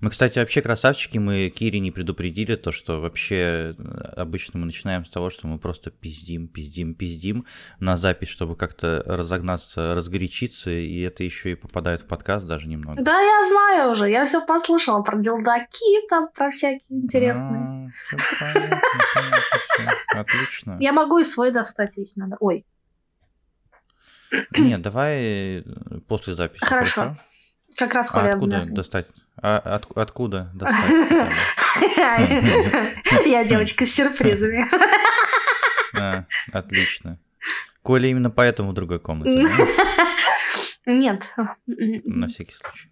Мы, кстати, вообще красавчики, мы Кири не предупредили то, что вообще э, обычно мы начинаем с того, что мы просто пиздим, пиздим, пиздим на запись, чтобы как-то разогнаться, разгорячиться, и это еще и попадает в подкаст даже немного. Да, я знаю уже, я все послушала про делдаки, там, про всякие интересные. А. Отлично. Я могу и свой достать, если надо. Ой, Нет, давай э, после записи. Хорошо. как раз А Коля откуда достать? А от- откуда? Я девочка с сюрпризами. А, отлично. Коля именно поэтому в другой комнате? Нет. на всякий случай.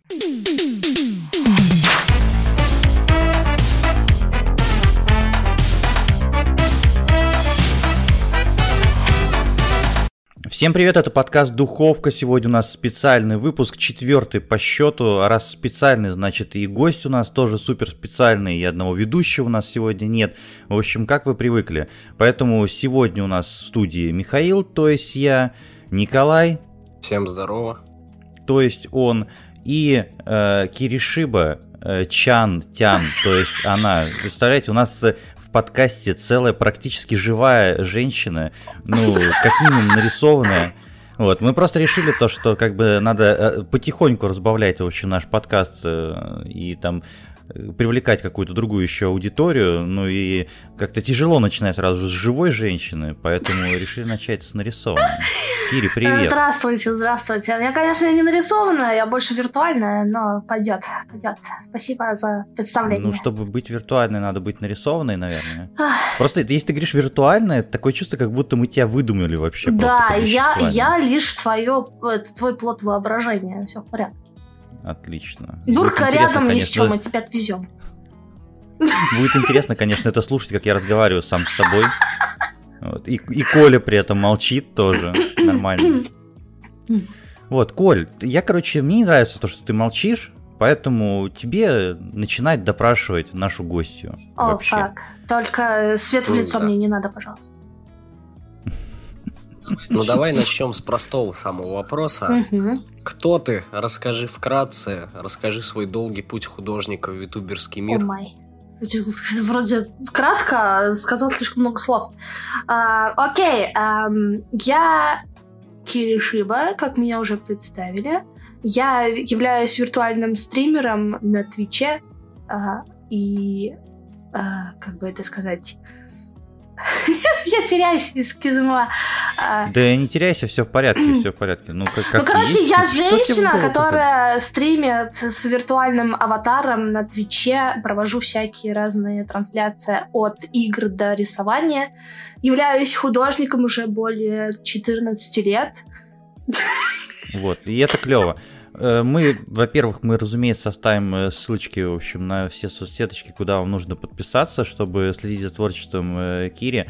Всем привет, это подкаст «Духовка». Сегодня у нас специальный выпуск, четвертый по счету. Раз специальный, значит и гость у нас тоже супер специальный, и одного ведущего у нас сегодня нет. В общем, как вы привыкли. Поэтому сегодня у нас в студии Михаил, то есть я, Николай, Всем здорово. то есть он, и э, Киришиба э, Чан Тян, то есть она. Представляете, у нас подкасте целая практически живая женщина, ну, как минимум нарисованная. Вот, мы просто решили то, что как бы надо э, потихоньку разбавлять, в общем, наш подкаст э, и там привлекать какую-то другую еще аудиторию, ну и как-то тяжело начинать сразу же с живой женщины, поэтому решили начать с нарисованной. Кири, привет. Здравствуйте, здравствуйте. Я, конечно, не нарисованная, я больше виртуальная, но пойдет, пойдет. Спасибо за представление. Ну, чтобы быть виртуальной, надо быть нарисованной, наверное. Просто если ты говоришь виртуальная, такое чувство, как будто мы тебя выдумали вообще. Да, я, я лишь твое, это, твой плод воображения. Все в порядке. Отлично. Дурка рядом, есть конечно. что, мы тебя отвезем. Будет интересно, конечно, это слушать, как я разговариваю сам с собой. Вот. И, и Коля при этом молчит тоже. Нормально. Вот, Коль, я, короче, мне не нравится то, что ты молчишь, поэтому тебе начинать допрашивать нашу гостью. О, вообще. фак. Только свет в лицо да. мне не надо, пожалуйста. Ну давай начнем с простого самого вопроса. Мгм. Кто ты? Расскажи вкратце. Расскажи свой долгий путь художника в ютуберский мир. май. Вроде кратко сказал слишком много слов. А, окей, ам, я Киришиба, как меня уже представили. Я являюсь виртуальным стримером на Твиче. а, и а, как бы это сказать... Я теряюсь из кизма. А, Да не теряйся, все в порядке, все в порядке. Ну, как, как ну, короче, есть. я женщина, которая стримит с виртуальным аватаром на Твиче, провожу всякие разные трансляции от игр до рисования. Являюсь художником уже более 14 лет. Вот, и это клево. Э, Мы, во-первых, мы, разумеется, оставим э, ссылочки, в общем, на все соцсеточки, куда вам нужно подписаться, чтобы следить за творчеством э, Кири.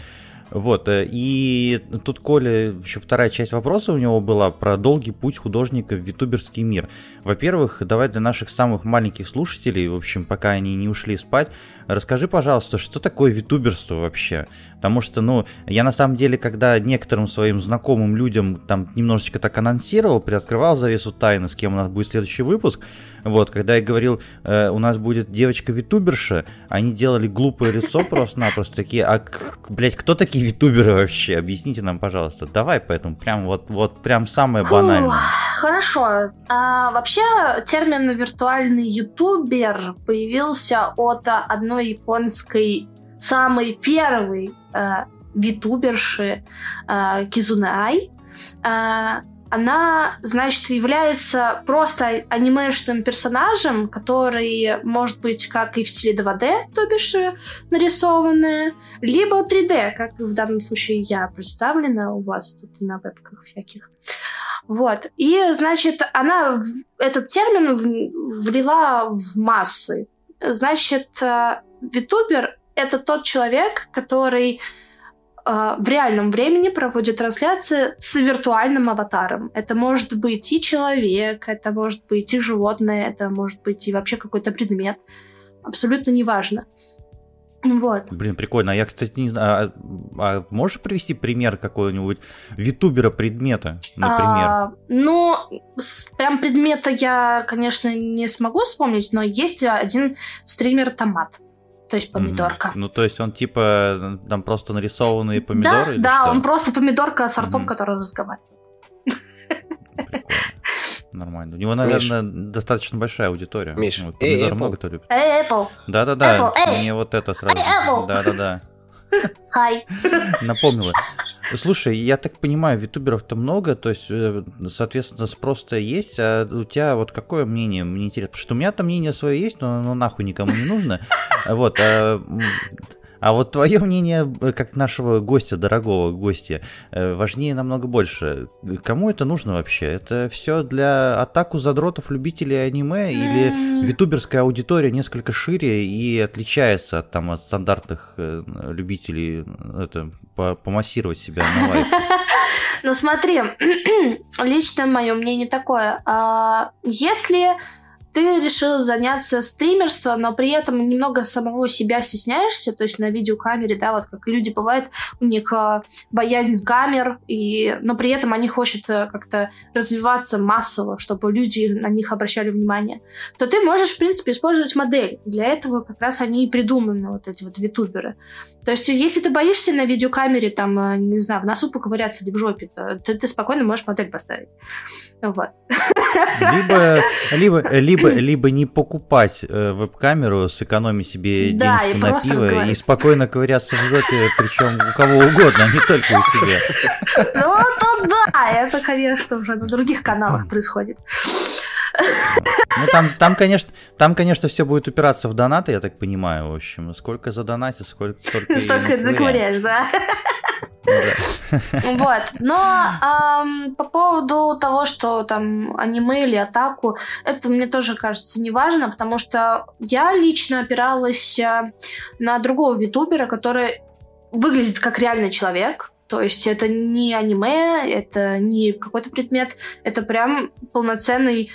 Вот, э, и тут Коля, еще вторая часть вопроса у него была про долгий путь художника в ютуберский мир. Во-первых, давай для наших самых маленьких слушателей, в общем, пока они не ушли спать, расскажи, пожалуйста, что такое витуберство вообще? Потому что, ну, я на самом деле, когда некоторым своим знакомым людям там немножечко так анонсировал, приоткрывал завесу тайны, с кем у нас будет следующий выпуск, вот, когда я говорил, э, у нас будет девочка-витуберша, они делали глупое лицо просто-напросто такие, а, блядь, кто такие витуберы вообще? Объясните нам, пожалуйста. Давай поэтому, прям вот, вот прям самое банальное. Хорошо. А, вообще, термин виртуальный ютубер появился от одной японской самой первой а, витуберши а, Кизунай. А, она, значит, является просто анимешным персонажем, который может быть как и в стиле 2D, то бишь э, нарисованная, либо 3D, как в данном случае я представлена у вас тут на вебках всяких. Вот. И, значит, она этот термин влила в массы. Значит, э, витубер — это тот человек, который э, в реальном времени проводит трансляции с виртуальным аватаром. Это может быть и человек, это может быть и животное, это может быть и вообще какой-то предмет. Абсолютно неважно. Вот. Блин, прикольно. А я, кстати, не знаю, а, а можешь привести пример какого-нибудь витубера предмета, например? А, ну, прям предмета я, конечно, не смогу вспомнить, но есть один стример томат, то есть помидорка. Мгм. Ну, то есть он типа там просто нарисованные помидоры? да, да, что? он просто помидорка с ртом, Мгм. который разговаривает. Прикольно. Нормально. У него, Миш. наверное, достаточно большая аудитория. Миш, Вот, эй, помидоры Apple. много кто любит. Эй, Apple, Да-да-да, Apple, эй! мне вот это сразу. Эй, Apple! Да-да-да. Хай. Напомнила. Слушай, я так понимаю, витуберов-то много, то есть, э, соответственно, спрос-то есть, а у тебя вот какое мнение? Мне интересно, потому что у меня-то мнение свое есть, но оно нахуй никому не нужно. Вот, а, а вот твое мнение, э, как нашего гостя, дорогого гостя, э, важнее намного больше. Кому это нужно вообще? Это все для атаку задротов, любителей аниме, или М, витуберская аудитория несколько шире и отличается от, там, от стандартных э, любителей это, по- помассировать себя на лайк. Ну смотри, лично мое мнение такое. А, Если ты решил заняться стримерством, но при этом немного самого себя стесняешься, то есть на видеокамере, да, вот как люди бывает, у них а, боязнь камер, и, но при этом они хотят э, как-то развиваться массово, чтобы люди на них обращали внимание, то ты можешь, в принципе, использовать модель. Для этого как раз они и придуманы, вот эти вот витуберы. То есть, если ты боишься на видеокамере, там, э, не знаю, в носу поковыряться или в жопе, то ты, ты спокойно можешь модель поставить. Вот. Либо, либо, либо, либо не покупать э, веб-камеру, сэкономить себе Да, денежку на пиво и спокойно ковыряться в жопе, причем у кого угодно, а не только у себя. Ну, то да, это, конечно, уже на других каналах происходит. Ну, там, там, конечно, там, конечно, все будет упираться в донаты, я так понимаю, в общем. Сколько за донате, сколько, столько Столько да? Ну да. Вот. Но ам, по поводу того, что там аниме или атаку, это мне тоже кажется неважно, потому что я лично опиралась а, на другого витубера, который выглядит как реальный человек. То есть это не аниме, это не какой-то предмет, это прям полноценный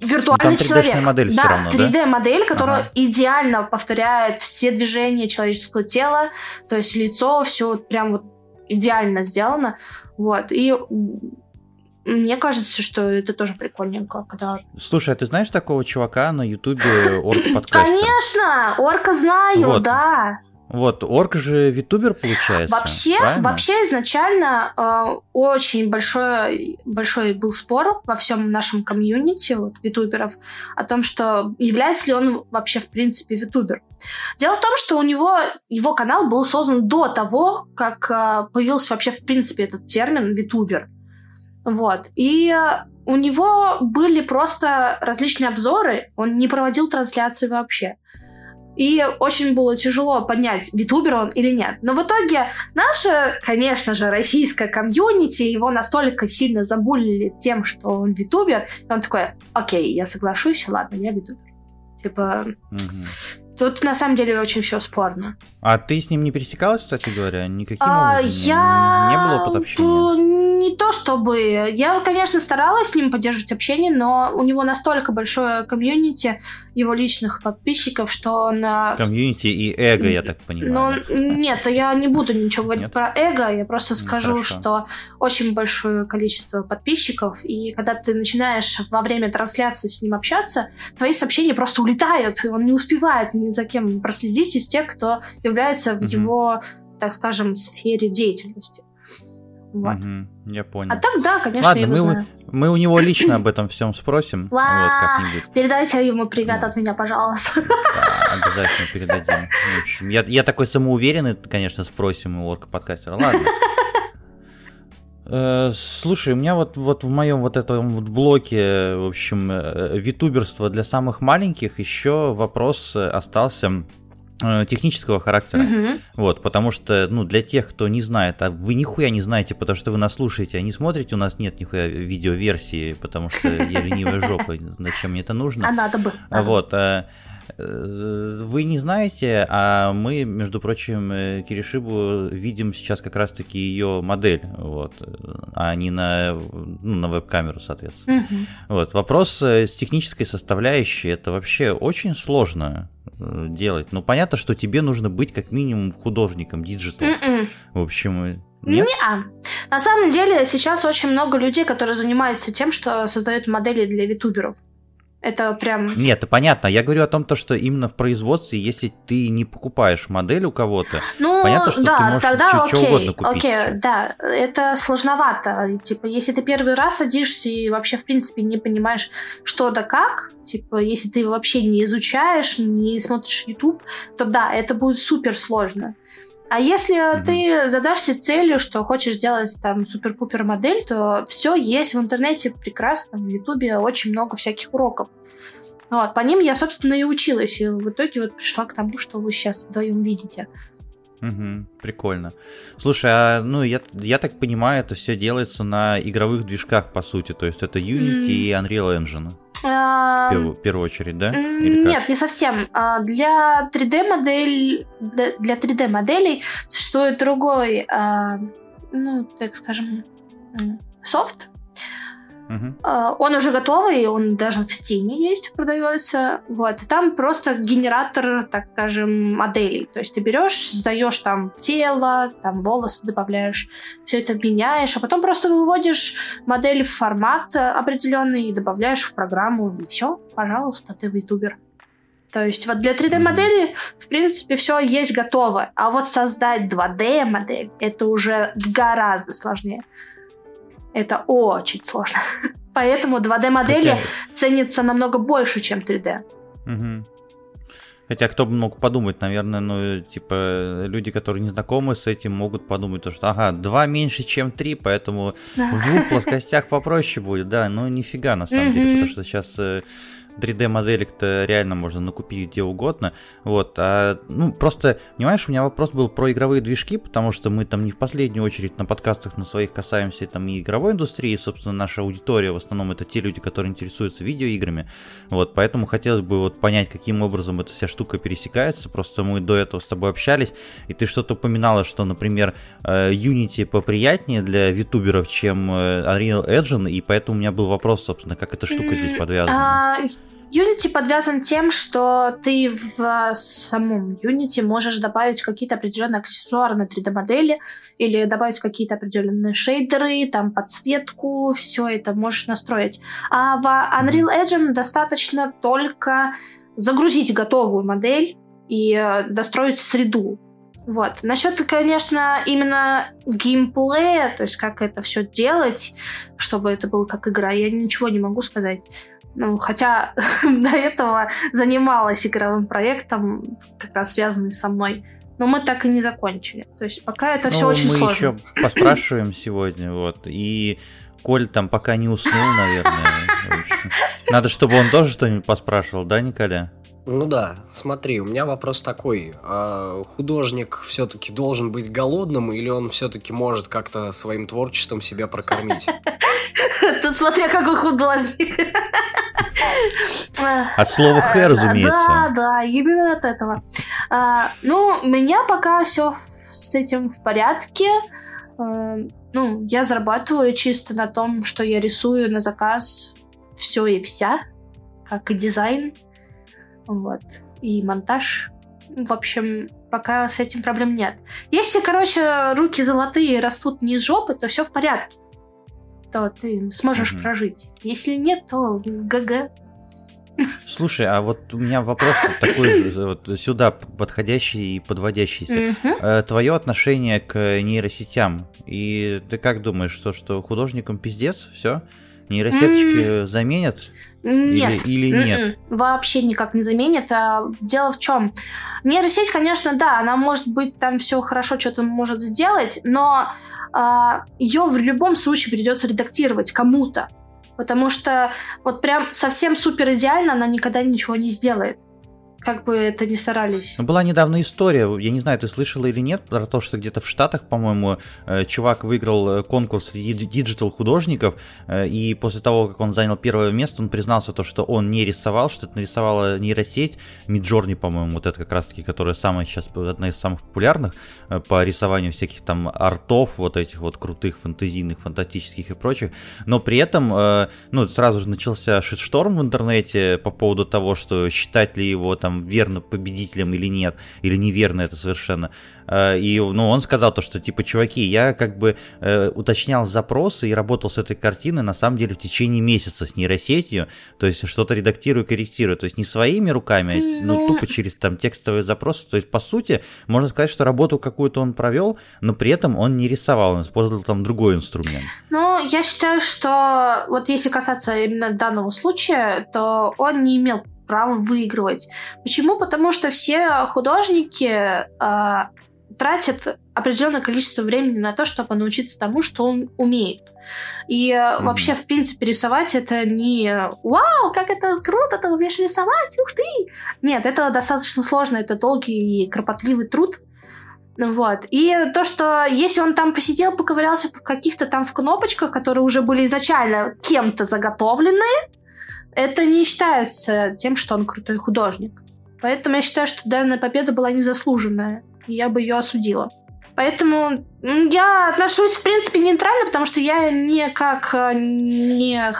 виртуальный Ну, 3D-шная человек. модель да, равно, да? 3D-модель, которая Ага. идеально повторяет все движения человеческого тела, то есть лицо, все вот прям вот идеально сделано. Вот. И мне кажется, что это тоже прикольненько, когда... Слушай, а ты знаешь такого чувака на ютубе Орк подкастер? Конечно! Орка знаю, Вот. да. Вот, Орк же витубер получается. Вообще, правильно? вообще изначально э, очень большой, большой был спор во всем нашем комьюнити вот, витуберов о том, что является ли он вообще в принципе витубер. Дело в том, что у него его канал был создан до того, как э, появился вообще в принципе этот термин витубер. Вот. И у него были просто различные обзоры, он не проводил трансляции вообще. И очень было тяжело понять, витубер он или нет. Но в итоге наше, конечно же, российское комьюнити его настолько сильно забулили тем, что он витубер, и он такой, окей, я соглашусь, ладно, я витубер. Типа, Мгм. тут на самом деле очень все спорно. А ты с ним не пересекалась, кстати говоря? Никаким А, образом? я... Не было опыта общения? Ну, Не то чтобы... Я, конечно, старалась с ним поддерживать общение, но у него настолько большое комьюнити его личных подписчиков, что он... а, Комьюнити и эго, я так понимаю. Ну, нет, я не буду ничего говорить Нет? про эго, я просто Ну, скажу, хорошо. что очень большое количество подписчиков, и когда ты начинаешь во время трансляции с ним общаться, твои сообщения просто улетают, и он не успевает ни за кем проследить из тех, кто является в Мгм. его, так скажем, сфере деятельности. Вот. Мгм, я понял. А так, да, конечно, Ладно, я его мы, знаю. мы у него лично об этом всем спросим. Вот, как-нибудь. Передайте ему привет Да. от меня, пожалуйста. Да, обязательно передадим. В общем, я, я такой самоуверенный, конечно, спросим у орка подкастера. Ладно. Э, Слушай, у меня вот, вот в моем вот этом вот блоке, в общем, э, витуберство для самых маленьких еще вопрос э, остался технического характера. Мгм. Вот, потому что, ну, для тех, кто не знает, а вы нихуя не знаете, потому что вы нас слушаете, а не смотрите, у нас нет нихуя видеоверсии, потому что я ленивая жопа, зачем мне это нужно. А надо бы. А надо бы. Вот. Вы не знаете, а мы, между прочим, э, Киришибу видим сейчас как раз-таки ее модель, вот, а не на, ну, на веб-камеру, соответственно. Мгм. Вот, вопрос э, с технической составляющей, это вообще очень сложно э, делать. Ну, понятно, что тебе нужно быть как минимум художником, digital. М-м. В общем, нет? Не-а. На самом деле сейчас очень много людей, которые занимаются тем, что создают модели для витуберов. Это прям... Нет, это понятно. Я говорю о том, то, что именно в производстве, если ты не покупаешь модель у кого-то, Ну, Понятно, что ты да, можешь тогда чё окей, угодно купить окей, ещё. да, это сложновато. Типа, если ты первый раз садишься и вообще, в принципе, не понимаешь, что да как, типа, если ты вообще не изучаешь, не смотришь YouTube, то да, это будет супер сложно. А если Мгм. ты задашься целью, что хочешь сделать там супер-пупер модель, то все есть в интернете прекрасно, в Ютубе очень много всяких уроков. Вот, по ним я, собственно, и училась, и в итоге вот пришла к тому, что вы сейчас вдвоем видите. Мгм, прикольно. Слушай, а ну я, я так понимаю, это все делается на игровых движках, по сути. То есть это Unity М. и Unreal Engine. В первую, в первую очередь, да? Как? Нет, не совсем. А, Для 3D модель для, для 3D моделей существует другой, а, ну так скажем, софт. А, Он уже готовый, он даже в Steam есть, продается. Вот. И там просто генератор, так скажем, моделей. То есть ты берешь, создаешь там тело, там волосы добавляешь, все это меняешь, а потом просто выводишь модель в формат определенный и добавляешь в программу, и все, пожалуйста, ты ютубер. То есть вот для 3D-модели, в принципе, все есть готово. А вот создать 2D-модель, это уже гораздо сложнее. Это очень сложно. Поэтому 2D-модели Хотя- ценятся намного больше, чем 3D. Мгм. Хотя кто бы мог подумать, наверное, ну, типа, люди, которые не знакомы с этим, могут подумать, то, что, ага, два меньше, чем три, поэтому в двух плоскостях попроще будет, да, но нифига на самом деле, потому что сейчас 3D-моделек-то реально можно накупить где угодно, вот, а, ну, просто, понимаешь, у меня вопрос был про игровые движки, потому что мы там не в последнюю очередь на подкастах на своих касаемся там и игровой индустрии, собственно, наша аудитория в основном это те люди, которые интересуются видеоиграми, вот, поэтому хотелось бы вот понять, каким образом эта вся штука пересекается, просто мы до этого с тобой общались, и ты что-то упоминала, что, например, э, Unity поприятнее для витуберов, чем э, Unreal Engine, и поэтому у меня был вопрос, собственно, как эта штука здесь подвязана. Unity подвязан тем, что ты в а, самом Unity можешь добавить какие-то определенные аксессуары на 3D-модели или добавить какие-то определенные шейдеры, там подсветку, все это можешь настроить. А в Unreal Engine достаточно только загрузить готовую модель и э, достроить среду. Вот. Насчет, конечно, именно геймплея, то есть как это все делать, чтобы это было как игра, я ничего не могу сказать. Ну, хотя до этого занималась игровым проектом, как раз связанный со мной. Но мы так и не закончили. То есть пока это все Ну, очень мы сложно. еще поспрашиваем сегодня, вот, и Коль там пока не уснул, наверное. Надо, чтобы он тоже что-нибудь поспрашивал, да, Николя? Ну да, смотри, у меня вопрос такой. а художник все-таки должен быть голодным или он все-таки может как-то своим творчеством себя прокормить? Тут смотря какой художник. От слова «хэ», Да, разумеется. да, именно от этого. А, Ну, у меня пока все с этим в порядке. Э, Ну, я зарабатываю чисто на том, что я рисую на заказ все и вся, как и дизайн, вот, и монтаж. В общем, пока с этим проблем нет. Если, короче, руки золотые растут не из жопы, то все в порядке. То ты сможешь Мгм. прожить. Если нет, то ГГ. Слушай, а вот у меня вопрос такой вот сюда подходящий и подводящийся. Мгм. Твое отношение к нейросетям. И ты как думаешь, что, что художникам пиздец? Все? Нейросеточки заменят? Нет. Или, или нет? М-м, Вообще никак не заменит. А дело в чем? Нейросеть, конечно, да, она может быть там все хорошо, что-то может сделать, но ее в любом случае придется редактировать кому-то. Потому что вот прям совсем супер идеально она никогда ничего не сделает. Как бы это ни старались. Ну, была недавно история, я не знаю, ты слышала или нет, про то, что где-то в Штатах, по-моему, э, чувак выиграл э, конкурс digital-художников, э, и после того, как он занял первое место, он признался то, что он не рисовал, что это нарисовала нейросеть, Midjourney, по-моему, вот это как раз-таки, которая самая сейчас, одна из самых популярных по рисованию всяких там артов, вот этих вот крутых, фантазийных, фантастических и прочих, но при этом, ну, сразу же начался шитшторм в интернете по поводу того, что считать ли его там там верно победителем или нет, или неверно это совершенно. Э, и ну, он сказал то, что типа, чуваки, я как бы э, уточнял запросы и работал с этой картиной на самом деле в течение месяца с нейросетью, то есть что-то редактирую, корректирую, то есть не своими руками, а ну, тупо через там текстовые запросы. То есть, по сути, можно сказать, что работу какую-то он провел, но при этом он не рисовал, он использовал там другой инструмент. Ну, я считаю, что вот если касаться именно данного случая, то он не имел право выигрывать. Почему? Потому что все художники э, тратят определенное количество времени на то, чтобы научиться тому, что он умеет. И mm-hmm. вообще, в принципе, рисовать это не «Вау, как это круто, ты умеешь рисовать, ух ты!» Нет, это достаточно сложно, это долгий и кропотливый труд. Вот. И то, что если он там посидел, поковырялся в каких-то там в кнопочках, которые уже были изначально кем-то заготовлены, это не считается тем, что он крутой художник. Поэтому я считаю, что данная победа была незаслуженная, и я бы ее осудила. Поэтому я отношусь, в принципе, нейтрально, потому что я никак э, не,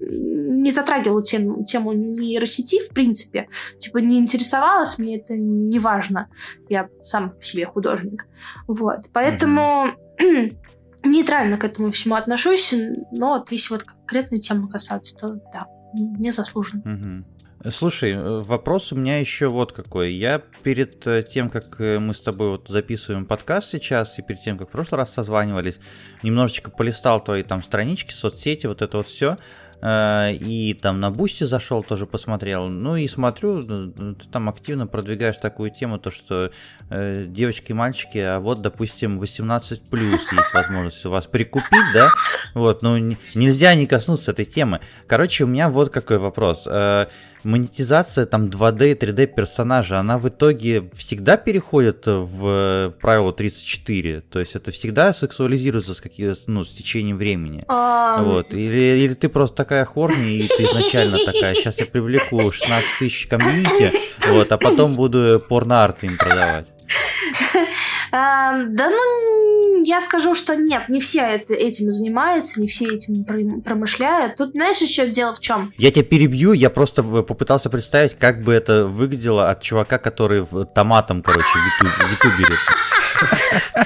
не затрагивала тему, тему нейросети, в принципе. Типа, не интересовалась, мне это не важно. Я сам себе художник. Вот. Поэтому нейтрально к этому всему отношусь, но вот если вот конкретной темы касаться, то да незаслуженно. Угу. Слушай, э, вопрос у меня еще вот какой. Я перед э, тем, как мы с тобой вот записываем подкаст сейчас, и перед тем, как в прошлый раз созванивались, немножечко полистал твои там странички, соцсети, вот это вот все. Э, и там на Boosty зашел, тоже посмотрел. Ну и смотрю, ты там активно продвигаешь такую тему, то что э, девочки и мальчики, а вот, допустим, 18 плюс есть возможность у вас прикупить, да? Вот, ну нельзя не коснуться этой темы. Короче, у меня вот какой вопрос. Э, монетизация там 2D и 3D персонажа, она в итоге всегда переходит в правило 34? То есть это всегда сексуализируется с, какие, ну, с течением времени? Um... Вот. Или, или ты просто такая хорни, и ты изначально такая, сейчас я привлеку 16 тысяч комьюнити, вот, а потом буду порно-арт им продавать. Эм, да ну, я скажу, что нет, не все этим занимаются, не все этим промышляют. Тут, знаешь, еще дело в чем? Я тебя перебью, я просто попытался представить, как бы это выглядело от чувака, который в томатом, короче, в ютубере.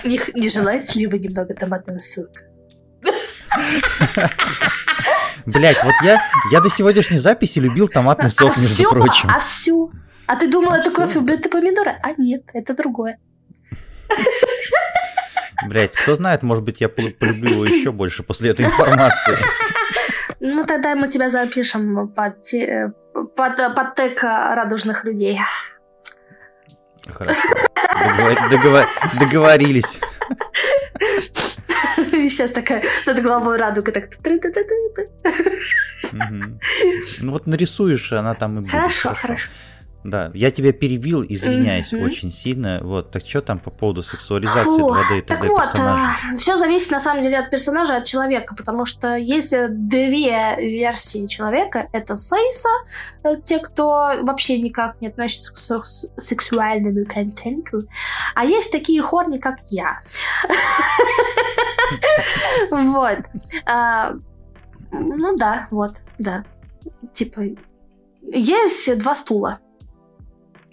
Не, не желаете ли вы немного томатного сока? Блять, вот я, я до сегодняшней записи любил томатный сок, а между все? прочим. А все? А ты думала, а это кофе, это помидоры? А нет, это другое. Блять, кто знает, может быть, я полюблю его еще больше после этой информации. Ну, тогда мы тебя запишем под, под, под тег радужных людей. Хорошо. Договор... Договорились. Сейчас такая над головой радуга так. Ну вот нарисуешь, она там и будет. Хорошо, хорошо. Да, я тебя перебил, извиняюсь mm-hmm. очень сильно. Вот, так что там по поводу сексуализации Фу, 2D и 3D так вот, персонажа? все зависит на самом деле от персонажа, от человека, потому что есть две версии человека. Это Сейса, э, те, кто вообще никак не относится к сексуальному контенту, а есть такие хорни, как я. Вот. А, ну да, вот, да. Типа, есть два стула.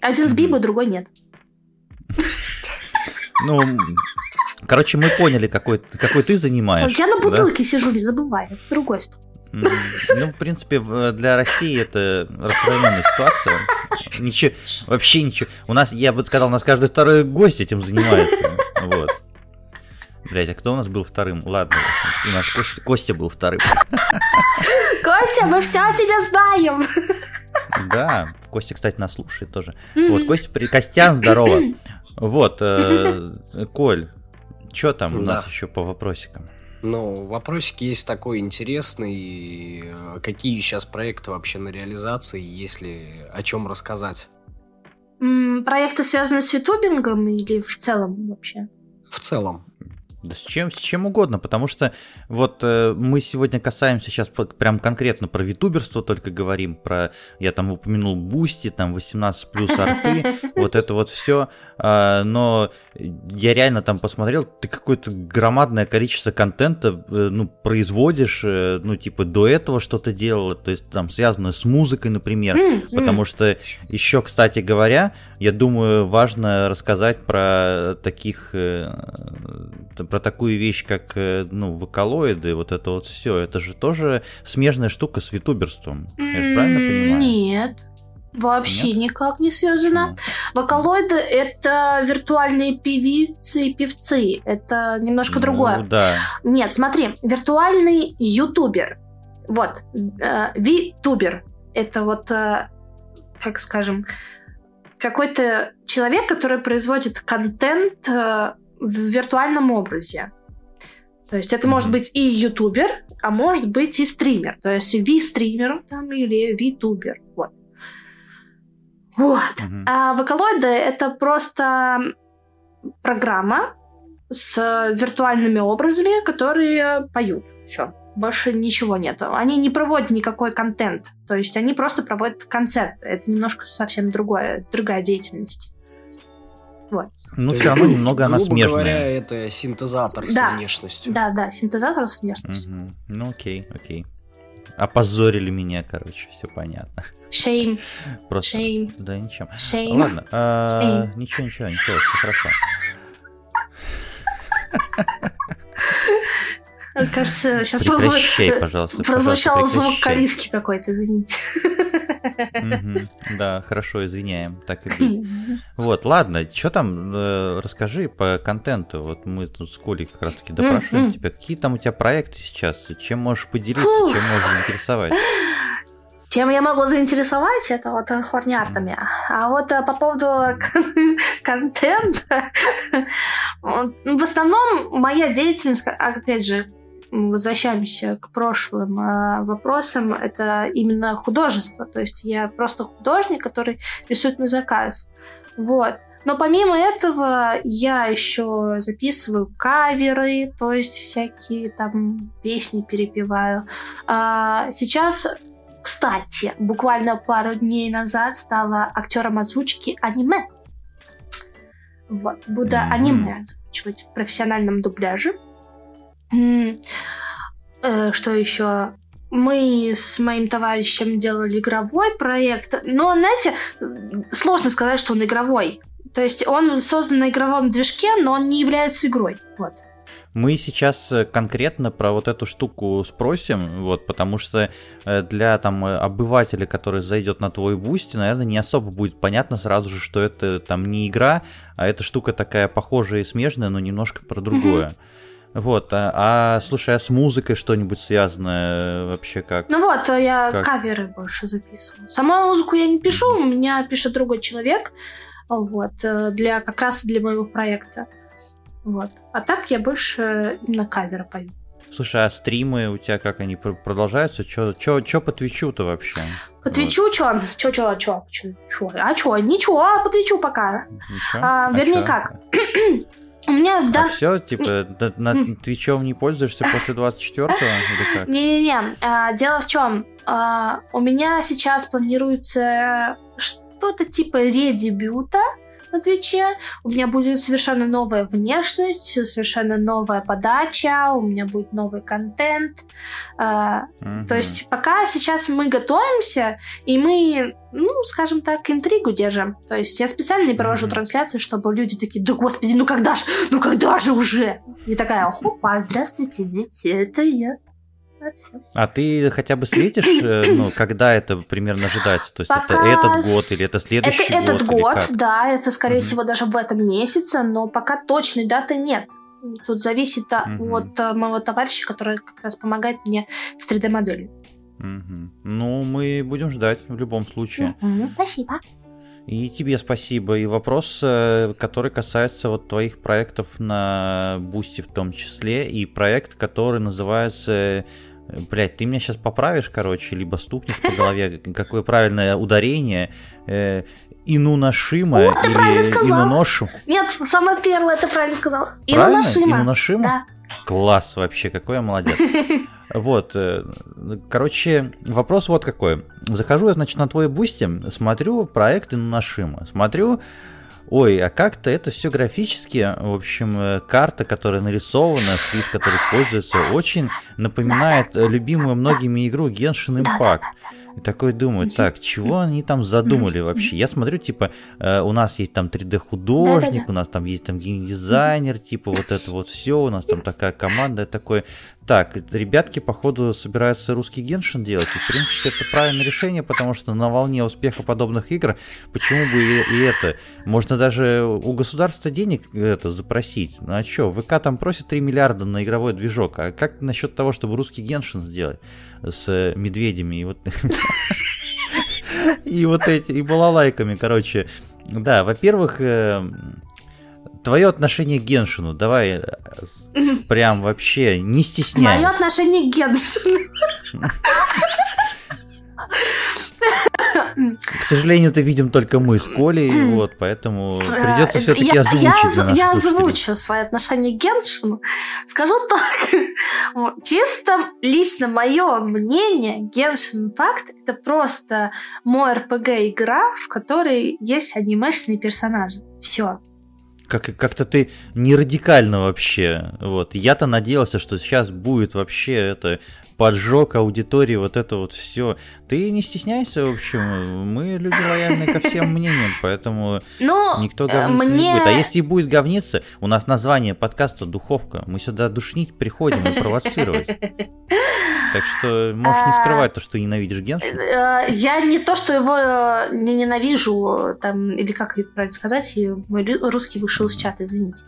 Один с Бибой, другой нет. Ну, короче, мы поняли, какой, какой ты занимаешь. Я на бутылке да? сижу, не забывай. Другой стул. Ну, в принципе, для России это распространенная ситуация. Ничего, вообще ничего. У нас, я бы сказал, у нас каждый второй гость этим занимается. Вот. Блять, а кто у нас был вторым? Ладно, у нас Костя, Костя был вторым. Костя, мы все о тебе знаем. Да, Костя, кстати, нас слушает тоже. Вот, Костя, при... Костян, здорово. Вот, э, Коль, что там у нас еще по вопросикам? Ну, вопросики есть такой интересный. Какие сейчас проекты вообще на реализации, если о чем рассказать? М, Проекты связаны с ютубингом или в целом вообще? В целом. Да с чем, с чем угодно, потому что вот э, мы сегодня касаемся сейчас прям конкретно про витуберство только говорим, про, я там упомянул Boosty, там 18 плюс арты, вот это вот все, но я реально там посмотрел, ты какое-то громадное количество контента, э, ну, производишь, э, ну, типа до этого что-то делала, то есть там связано с музыкой, например, Потому что еще, кстати говоря, я думаю, важно рассказать про таких, э, про такую вещь, как э, ну, вокалоиды, вот это вот все. Это же тоже смежная штука с витуберством. Я же правильно понимаю? Нет. Вообще Нет? никак не связано. Ну, Вокалоиды — это виртуальные певицы и певцы. Это немножко ну, другое. Да. Нет, смотри, виртуальный ютубер. Вот, э, витубер. Это вот, э, как скажем, какой-то человек, который производит контент э, в виртуальном образе. То есть это может быть и ютубер, а может быть и стример. То есть ви-стример там или витубер. Вот. Вот. Мгм. А вокалоиды это просто программа с виртуальными образами, которые поют. Все. Больше ничего нету. Они не проводят никакой контент. То есть они просто проводят концерт. Это немножко совсем другое, другая деятельность. Вот. Ну, все равно немного она Грубо говоря, смежная. это синтезатор Да. с внешностью. Да, да, синтезатор с внешностью. Мгм. Ну, окей, окей. Опозорили меня, короче, все понятно. Shame, Просто. shame, Да, ничем. shame. Ладно, а, Shame. ничего, ничего, ничего, все хорошо. Кажется, сейчас Прекращай, пожалуйста. прозвучал пожалуйста, звук калитки какой-то, извините. Да, хорошо, извиняем. Так и быть. Вот, ладно, что там, э, расскажи по контенту. Вот мы тут с Колей как раз таки допрашиваем тебя. Какие там у тебя проекты сейчас? Чем можешь поделиться, Фух. чем можешь заинтересовать? Чем я могу заинтересовать, это вот э, хорни-артами. А вот э, по поводу кон- контента, вот, в основном моя деятельность, опять же, возвращаемся к прошлым э, вопросам, это именно художество. То есть я просто художник, который рисует на заказ. Вот. Но помимо этого я еще записываю каверы, то есть всякие там песни перепеваю. А, сейчас кстати, буквально пару дней назад стала актером озвучки аниме. Вот, буду аниме озвучивать в профессиональном дубляже. Э, Что еще? Мы с моим товарищем делали игровой проект, но, знаете, сложно сказать, что он игровой. То есть он создан на игровом движке, но он не является игрой. Вот. Мы сейчас э, конкретно про вот эту штуку спросим, вот, потому что э, для там обывателя, который зайдет на твой Boosty, наверное, не особо будет понятно сразу же, что это там не игра, а эта штука такая похожая и смежная, но немножко про другое. Вот, а, а, слушай, а с музыкой что-нибудь связанное э, вообще как? Ну вот, э, я Как? каверы больше записываю. Сама музыку я не пишу, у меня пишет другой человек. Вот, э, для, как раз для моего проекта. Вот. А так я больше именно каверы пою. Слушай, а стримы у тебя как они пр- продолжаются? Чё по Твичу-то вообще? По Твичу чё? Чё, чё, чё, чё, чё? А чё? Ничего, по Твичу пока. Вот. Ничего? А, вернее, чё? как? У меня А да... все, типа, да- на М. Твичом не пользуешься после 24-го или как? Не-не-не, а, дело в чем? у меня сейчас планируется что-то типа редебюта на Твиче. У меня будет совершенно новая внешность, совершенно новая подача, у меня будет новый контент. А. То есть пока сейчас мы готовимся, и мы, ну, скажем так, интригу держим. То есть я специально не провожу трансляции, чтобы люди такие, да господи, ну когда же, ну когда же уже? И такая, опа, здравствуйте, дети, это я. А, ты хотя бы светишь, э, ну, когда это примерно ожидается? То есть это Пока этот с- год или это следующий Это этот год? или год, да, это скорее Мгм. всего даже в этом месяце, но пока точной даты нет. Тут зависит Мгм. от а, моего товарища, который как раз помогает мне с 3D-моделью. Мгм. Ну, мы будем ждать в любом случае. Мгм, Спасибо. И тебе спасибо. И вопрос, э, который касается вот твоих проектов на Boosty в том числе, и проект, который называется Блять, ты меня сейчас поправишь, короче, либо стукнешь по голове, какое правильное ударение. Э, Инунашима О, ты или. Инуношу. Нет, самое первое, ты правильно сказал. Правильно? Инунашима. Инунашима? Да. Класс вообще, какой я молодец. Вот, э, короче, вопрос вот какой. Захожу я, значит, на твой Boosty, смотрю проект Инунашима, смотрю, ой, а как-то это все графически, в общем, э, карта, которая нарисована, шрифт, который используется, очень напоминает э, любимую многими игру Genshin Impact. И такой думаю, так, чего они там задумали вообще? Я смотрю, типа, э, у нас есть там 3D-художник, Да-да-да. у нас там есть там геймдизайнер, типа вот это вот все, у нас там такая команда, такой, так, ребятки, походу, собираются русский геншин делать, и, в принципе, это правильное решение, потому что на волне успеха подобных игр, почему бы и, и это? Можно даже у государства денег это запросить. Ну а что, ВК там просит 3 миллиарда на игровой движок, а как насчет того, чтобы русский геншин сделать с э, медведями и вот... И вот эти, и балалайками, короче. Да, во-первых, э, твое отношение к Геншину, давай э. Прям вообще не стесняй. Мое отношение к Геншину. К сожалению, это видим только мы с Колей, вот, поэтому придется Э, все-таки я- озвучить. Я, я озвучу свое отношение к Геншину. Скажу так. Чисто лично мое мнение, Genshin Impact это просто мой RPG игра, в которой есть анимешные персонажи. Все. Как, как-то ты не радикально вообще. Вот. Я-то надеялся, что сейчас будет вообще это поджог аудитории, вот это вот все. Ты не стесняйся, в общем. Мы люди лояльны ко всем мнениям, поэтому Ну, никто э, говниться не мне... будет. А если и будет говниться, у нас название подкаста «Духовка». Мы сюда душнить приходим и провоцировать. Так что можешь не А, скрывать то, что ты ненавидишь Геншин. Э, Я не то, что его э, не ненавижу, там, или как это правильно сказать, мой русский вышел из чата, извините.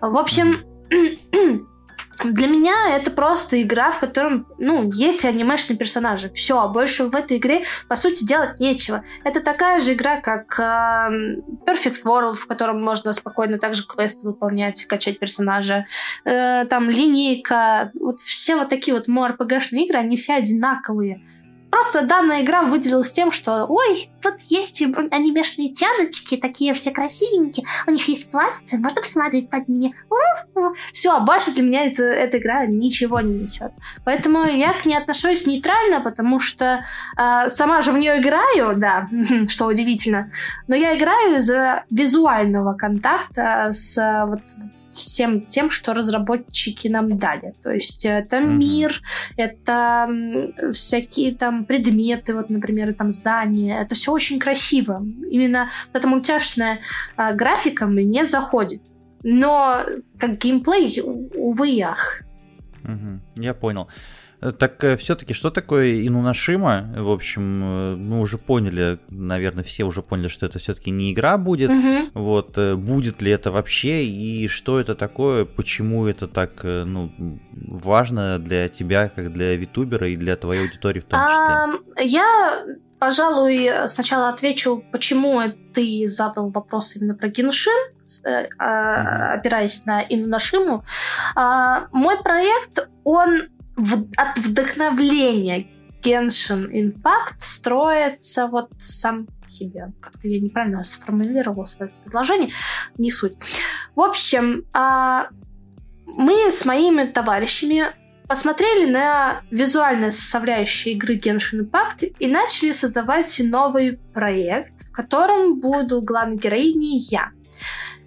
В общем, для меня это просто игра, в котором, ну, есть анимешные персонажи. Все, а больше в этой игре, по сути, делать нечего. Это такая же игра, как эм, Perfect World, в котором можно спокойно также квесты выполнять, качать персонажа. Э, там линейка. Вот все вот такие вот MMORPG-шные игры, они все одинаковые. Просто данная игра выделилась тем, что ой, вот есть анимешные тяночки, такие все красивенькие, у них есть платьица, можно посмотреть под ними. Все, а больше для меня это, эта игра ничего не несет. Поэтому я к ней отношусь нейтрально, потому что э, сама же в нее играю, да, что удивительно, но я играю из-за визуального контакта с вот, всем тем, что разработчики нам дали. То есть это Мгм. мир, это всякие там предметы, вот, например, там здания. Это все очень красиво. Именно вот эта мультяшная а, графика мне заходит. Но как геймплей, увы, ах. Мгм, Я понял. Э, Так все-таки, что такое Инунашима? В общем, э, мы уже поняли, наверное, все уже поняли, что это все-таки не игра будет. Мгм. Вот, э, будет ли это вообще, и что это такое, почему это так, э, ну, важно для тебя, как для витубера и для твоей аудитории в том числе? Я, пожалуй, сначала отвечу, почему ты задал вопрос именно про Геншин, э, а, опираясь на Инношиму. А, Мой проект, он в- от вдохновления Genshin Impact строится вот сам себе. Как-то я неправильно сформулировала свое предложение, не суть. В общем, а, мы с моими товарищами посмотрели на визуальные составляющие игры Genshin Impact и начали создавать новый проект, в котором буду главной героиней я.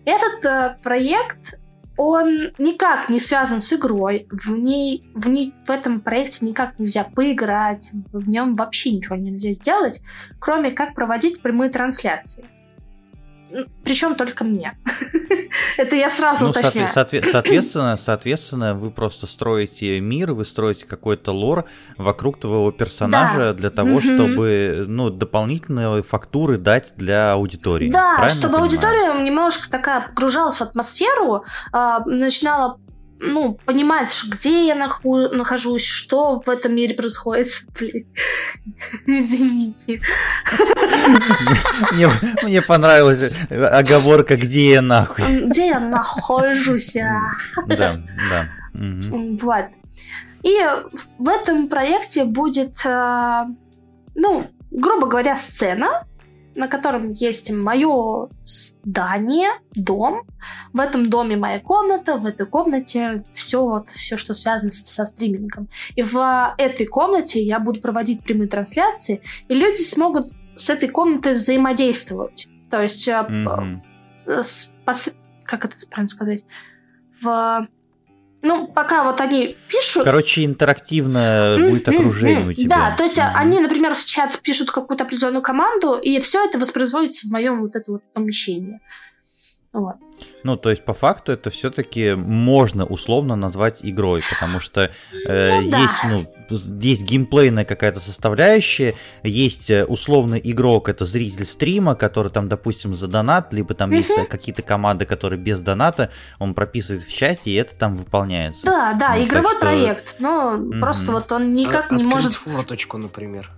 Этот э, проект, он никак не связан с игрой, в, ней, в, ней, в этом проекте никак нельзя поиграть, в нем вообще ничего нельзя сделать, кроме как проводить прямые трансляции. Причем только мне. Это я сразу Ну, уточняю. соотве- соотве- соответственно, соответственно, вы просто строите мир, вы строите какой-то лор вокруг твоего персонажа для того, Мгм. чтобы, ну, дополнительные фактуры дать для аудитории. Да, Правильно чтобы аудитория немножко такая погружалась в атмосферу, а, начинала ну, понимать, где я наху- нахожусь, что в этом мире происходит. Блин. Извините. Мне, мне понравилась оговорка, где я нахуй. Где я нахожусь? а? Да, да. Вот. И в этом проекте будет, э, ну, грубо говоря, сцена, на котором есть мое здание, дом. В этом доме моя комната, в этой комнате все, вот, все что связано с, со стримингом. И в этой комнате я буду проводить прямые трансляции, и люди смогут с этой комнатой взаимодействовать. То есть, mm-hmm. пос, как это правильно сказать, в ну, пока вот они пишут... Короче, интерактивно mm-hmm. будет окружение у тебя. Да, то есть mm-hmm. они, например, в чат пишут какую-то определенную команду, и все это воспроизводится в моем вот это вот помещении. Вот. Ну, то есть, по факту, это все-таки можно условно назвать игрой, потому что э, ну, да. есть, ну, есть геймплейная какая-то составляющая, есть э, условный игрок, это зритель стрима, который там, допустим, за донат, либо там угу. есть какие-то команды, которые без доната, он прописывает в чате, и это там выполняется. Да, да, ну, игровой что... проект, но угу. просто вот он никак а, не может... форточку, например.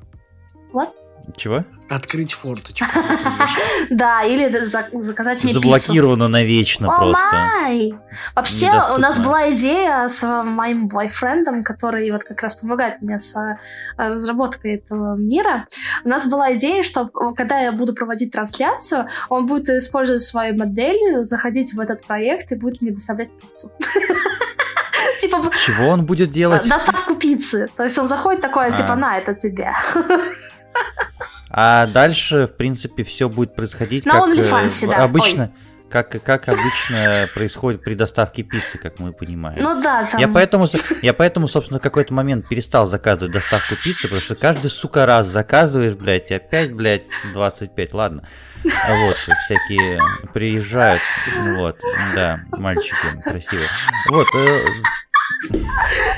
Вот. Чего? Открыть форточку. Да, или заказать мне Заблокировано навечно просто. Вообще, у нас была идея с моим бойфрендом, который вот как раз помогает мне с э, разработкой этого мира. У нас была идея, что когда я буду проводить трансляцию, он будет использовать свою модель, заходить в этот проект и будет мне доставлять пиццу. Типа... Чего он будет делать? Доставку пиццы. То есть он заходит такое, типа, а. на, это тебе. А дальше, в принципе, все будет происходить На как OnlyFans, э, да. обычно. Как, как обычно происходит при доставке пиццы, как мы понимаем. Ну да, там... Я поэтому, я поэтому, собственно, в какой-то момент перестал заказывать доставку пиццы, потому что каждый, сука, раз заказываешь, блядь, и опять, блядь, 25, ладно. Вот, всякие приезжают, вот, да, мальчики красивые. Вот, э,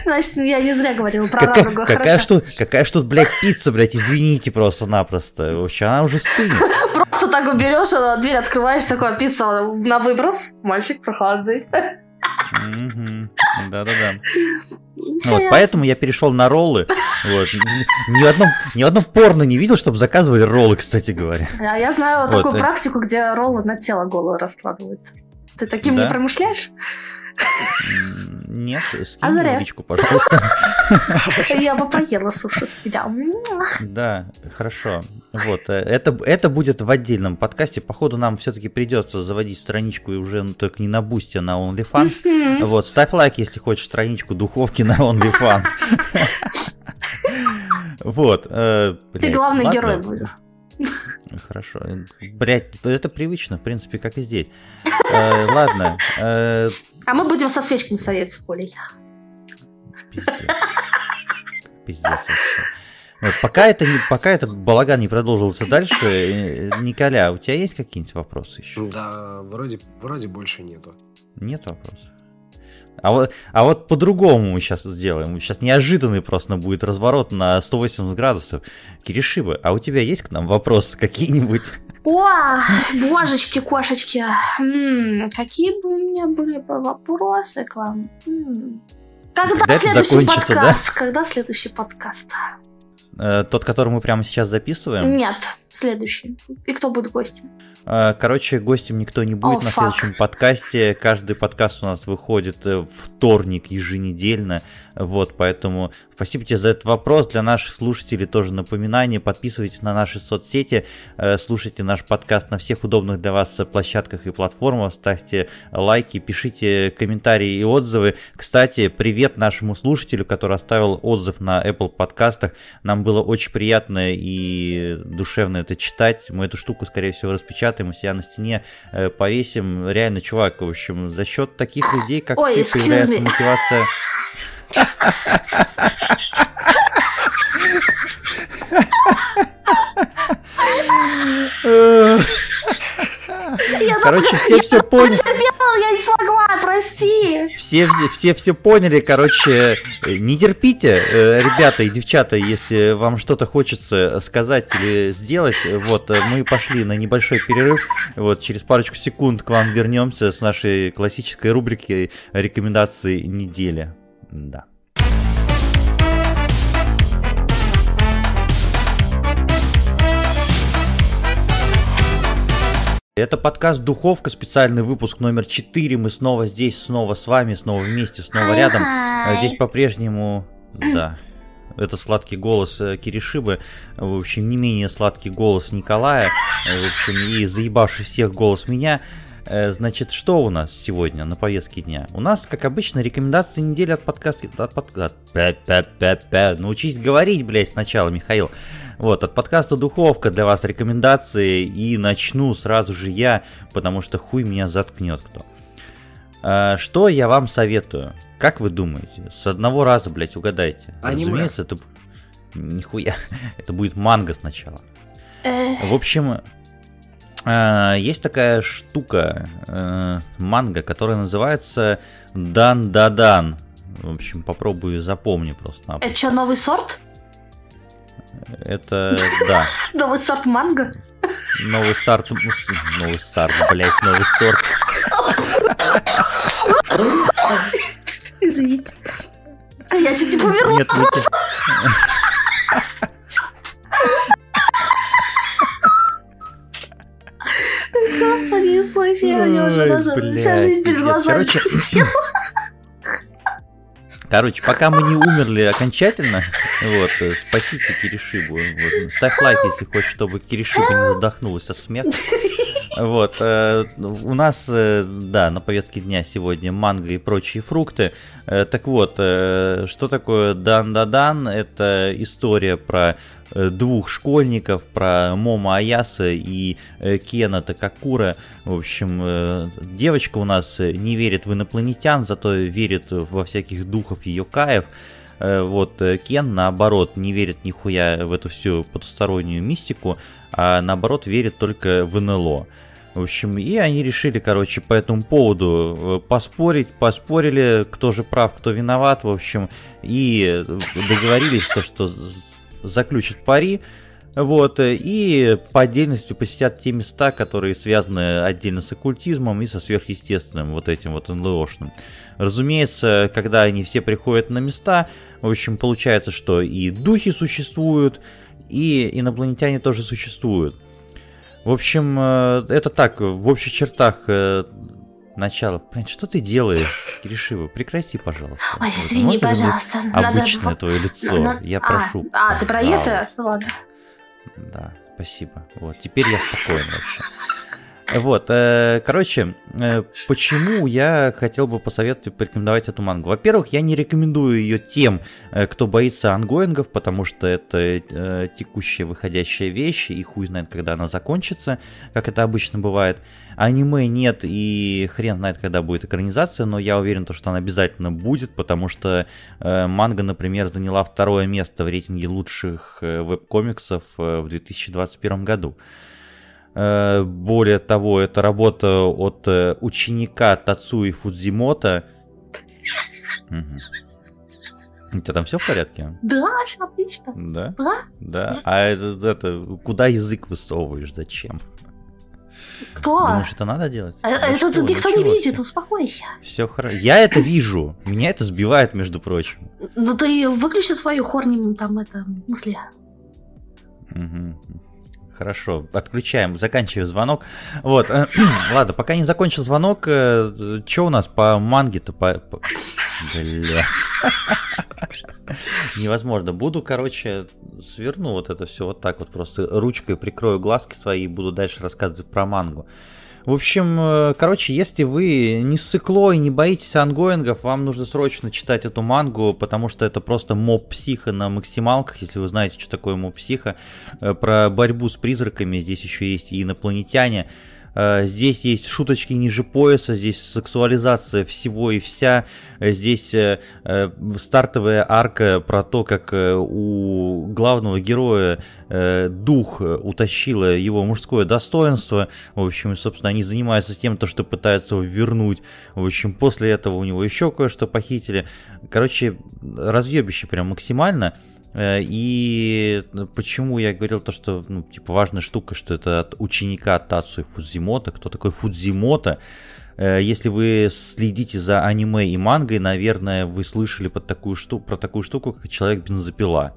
Значит, я не зря говорила про какая, радугу, какая Что, какая что, блядь, пицца, блядь, извините просто-напросто. Вообще, она уже стынет. Просто так берешь, дверь открываешь, такое пицца на выброс. Мальчик, проходи. Да-да-да. Вот, поэтому я перешел на роллы. Вот. Ни, в одном, ни в одном порно не видел, чтобы заказывали роллы, кстати говоря. А я знаю вот, такую э. практику, где роллы на тело голое раскладывают. Ты таким да? не промышляешь? Нет, скинь а зря. личку, пожалуйста. Я бы поела суши с тебя. Да, хорошо. Вот, э, это, это будет в отдельном подкасте. Походу, нам все-таки придется заводить страничку и уже ну, только не на Бусте, а на OnlyFans. Вот, ставь лайк, если хочешь страничку духовки на OnlyFans. Вот. Э, Ты главный герой будешь. Хорошо. Блять, это привычно, в принципе, как и здесь. Э, ладно. Э, а мы будем со свечками стоять с Колей. Пиздец. Пиздец Вот, пока, это не, пока этот балаган не продолжился дальше, э, Николя, у тебя есть какие-нибудь вопросы еще? Да, вроде, вроде больше нету. Нет вопросов? А вот, а вот по-другому мы сейчас сделаем. Сейчас неожиданный просто будет разворот на 180 градусов. Киришиба, а у тебя есть к нам вопросы какие-нибудь? О, божечки, кошечки. М-м, какие бы у меня были бы вопросы к вам? М-м. Когда, Когда следующий подкаст? Да? Когда следующий подкаст? Э, тот, который мы прямо сейчас записываем? Нет, следующий. И кто будет гостем? Э, короче, гостем никто не будет oh, на следующем подкасте. Каждый подкаст у нас выходит э, вторник еженедельно. Вот, поэтому спасибо тебе за этот вопрос. Для наших слушателей тоже напоминание. Подписывайтесь на наши соцсети, э, слушайте наш подкаст на всех удобных для вас площадках и платформах, ставьте лайки, пишите комментарии и отзывы. Кстати, привет нашему слушателю, который оставил отзыв на Apple подкастах. Нам было очень приятно и душевно это читать. Мы эту штуку, скорее всего, распечатаем у себя на стене, э, повесим. Реально, чувак, в общем, за счет таких людей, как Ой, ты, появляется мотивация Короче, все все поняли. Я не смогла, прости. Все, все все поняли, короче, не терпите, э, ребята и девчата, если вам что-то хочется сказать или сделать. Вот, мы пошли на небольшой перерыв. Вот, через парочку секунд к вам вернемся с нашей классической рубрики рекомендации недели. Да. Это подкаст «Духовка», специальный выпуск номер 4. Мы снова здесь, снова с вами, снова вместе, снова рядом. А здесь по-прежнему Да. Это сладкий голос э, Киришибы, в общем, не менее сладкий голос Николая, э, в общем, и заебавший всех голос меня. Э, Значит, что у нас сегодня на повестке дня? У нас, как обычно, рекомендации недели от подкаста... От подкаста... Научись говорить, блядь, сначала, Михаил. Вот, от подкаста Духовка для вас рекомендации. И начну сразу же я, потому что хуй меня заткнет кто. А, Что я вам советую? Как вы думаете? С одного раза, блядь, угадайте. Аниме. Разумеется, это... Нихуя. Это будет манга сначала. Э, В общем, э, есть такая штука, э, манга, которая называется Дан Да Дан. В общем, попробую запомни просто. Это что, новый сорт? Это, да, Новый сорт манго? новый старт, новый старт, блять, новый сорт. Извините. Я чуть не померла. Нет, блядь, вся жизнь перед глазами Короче. Короче, пока мы не умерли окончательно, вот, спасите Киришибу. Вот, ставь лайк, если хочешь, чтобы Киришиба не задохнулась от смеха. Вот, э, у нас, э, да, на повестке дня сегодня манго и прочие фрукты. Э, так вот, что такое Дан-Да-Дан? Это история про двух школьников, про Момо Аяса и Кена Такакура. В общем, девочка у нас не верит в инопланетян, зато верит во всяких духов и йокаев. Э, Вот э, Кен, наоборот, не верит нихуя в эту всю потустороннюю мистику, а наоборот верит только в НЛО. В общем, и они решили, короче, по этому поводу э, поспорить, поспорили, кто же прав, кто виноват, в общем, и договорились, то, что заключат пари, вот, э, и по отдельности посетят те места, которые связаны отдельно с оккультизмом и со сверхъестественным, вот этим вот НЛОшным. Разумеется, когда они все приходят на места, в общем, получается, что и духи существуют, и инопланетяне тоже существуют. В общем, э, это так, в общих чертах э, начало. Блин, что ты делаешь, Киришива? Прекрати, пожалуйста. Ой, Вот, извини, вернуть пожалуйста. надо- Обычное твое лицо. на- Я а, прошу. А, ты про это? Ладно. Да, спасибо. Вот, теперь я спокоен вообще. Вот, э, короче, э, почему я хотел бы посоветовать, порекомендовать эту мангу? Во-первых, я не рекомендую ее тем, э, кто боится ангоингов, потому что это текущая выходящая вещь, и хуй знает, когда она закончится, как это обычно бывает. Аниме нет, и хрен знает, когда будет экранизация, но я уверен, то, что она обязательно будет, потому что манга, например, заняла второе место в рейтинге лучших веб-комиксов в 2021 году. Э, Более того, это работа от э, ученика Тацуи Фудзимото. Мгм. У тебя там все в порядке? Да, все отлично. Да? Да? Да. А это, это куда язык высовываешь? Зачем? Кто? Думаешь, это надо делать? А, Это Ну никто что, не видит, ты? успокойся. Все хорошо. Я это вижу. Меня это сбивает, между прочим. Ну ты выключи свою хорни там это мысли. Мгм. Хорошо, отключаем, заканчиваем звонок. Вот, э, ладно, пока не закончил звонок, что у нас по манге-то? По... по- Блядь. Невозможно. Буду, короче, сверну вот это все вот так вот, просто ручкой прикрою глазки свои и буду дальше рассказывать про мангу. В общем, э, короче, если вы не ссыкло и не боитесь ангоингов, вам нужно срочно читать эту мангу, потому что это просто моб-психа на максималках, если вы знаете, что такое моб-психа. Э, Про борьбу с призраками, здесь еще есть и инопланетяне. Э, Здесь есть шуточки ниже пояса, здесь сексуализация всего и вся. Э, Здесь э, стартовая арка про то, как у главного героя дух утащила его мужское достоинство. В общем, собственно, они занимаются тем, то, что пытаются его вернуть. В общем, после этого у него еще кое-что похитили. Короче, разъебище прям максимально. Э, И почему я говорил то, что, ну, типа, важная штука, что это от ученика Тацуи Фудзимото. Кто такой Фудзимото? Э, Если вы следите за аниме и мангой, наверное, вы слышали под такую шту- про такую штуку, как Человек-бензопила.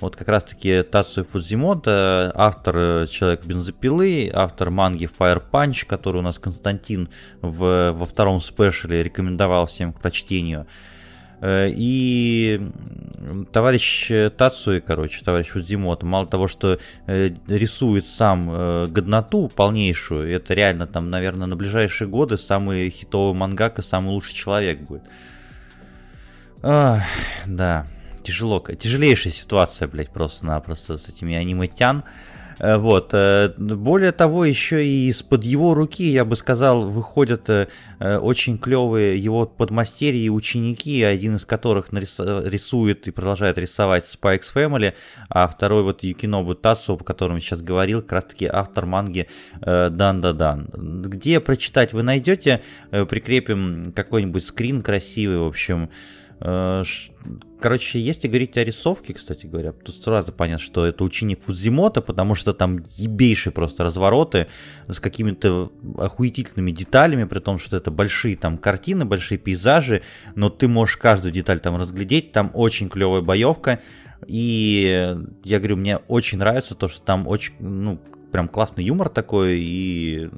Вот как раз-таки Тацуи Фудзимото, автор э, Человек-бензопилы, автор манги Fire Punch, который у нас Константин в, во втором спешле рекомендовал всем к прочтению. Э, и товарищ Тацуи, короче, товарищ Удзимото, мало того, что э, рисует сам э, годноту полнейшую, это реально там, наверное, на ближайшие годы самый хитовый мангака, самый лучший человек будет. Ах, да, тяжело, тяжелейшая ситуация, блядь, просто-напросто с этими аниметян. Э, вот. Э, более того, еще и из-под его руки, я бы сказал, выходят э, очень клевые его подмастерья и ученики, один из которых рисует и продолжает рисовать Spikes Family, а второй вот Юкинобу Тацу, о котором я сейчас говорил, как раз таки автор манги Дан Да Дан. Где прочитать вы найдете, прикрепим какой-нибудь скрин красивый, в общем, Э, короче, если говорить о рисовке, кстати говоря, то сразу понятно, что это ученик Фудзимота, потому что там ебейшие просто развороты с какими-то охуительными деталями, при том, что это большие там картины, большие пейзажи, но ты можешь каждую деталь там разглядеть, там очень клевая боевка, и я говорю, мне очень нравится то, что там очень, ну, прям классный юмор такой, и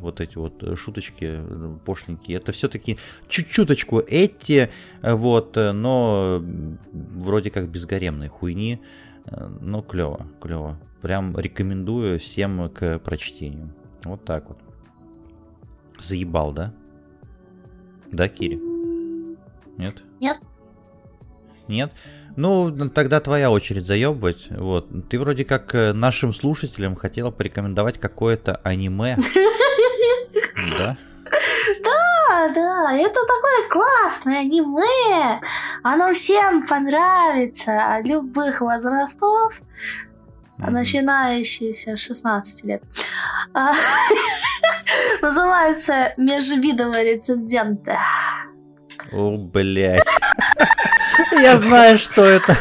вот эти вот шуточки пошленькие, это все-таки чуть-чуточку эти, вот, но вроде как безгаремные хуйни, но клево, клево. Прям рекомендую всем к прочтению. Вот так вот. Заебал, да? Да, Кири? Нет? Нет. Нет? Ну, тогда твоя очередь заебывать. Вот. Ты вроде как э, нашим слушателям хотела порекомендовать какое-то аниме. Да? Да, да, это такое классное аниме. Оно всем понравится, любых возрастов, начинающиеся с 16 лет. А, называется «Межвидовые рецензенты». О, блядь. Я знаю, что это.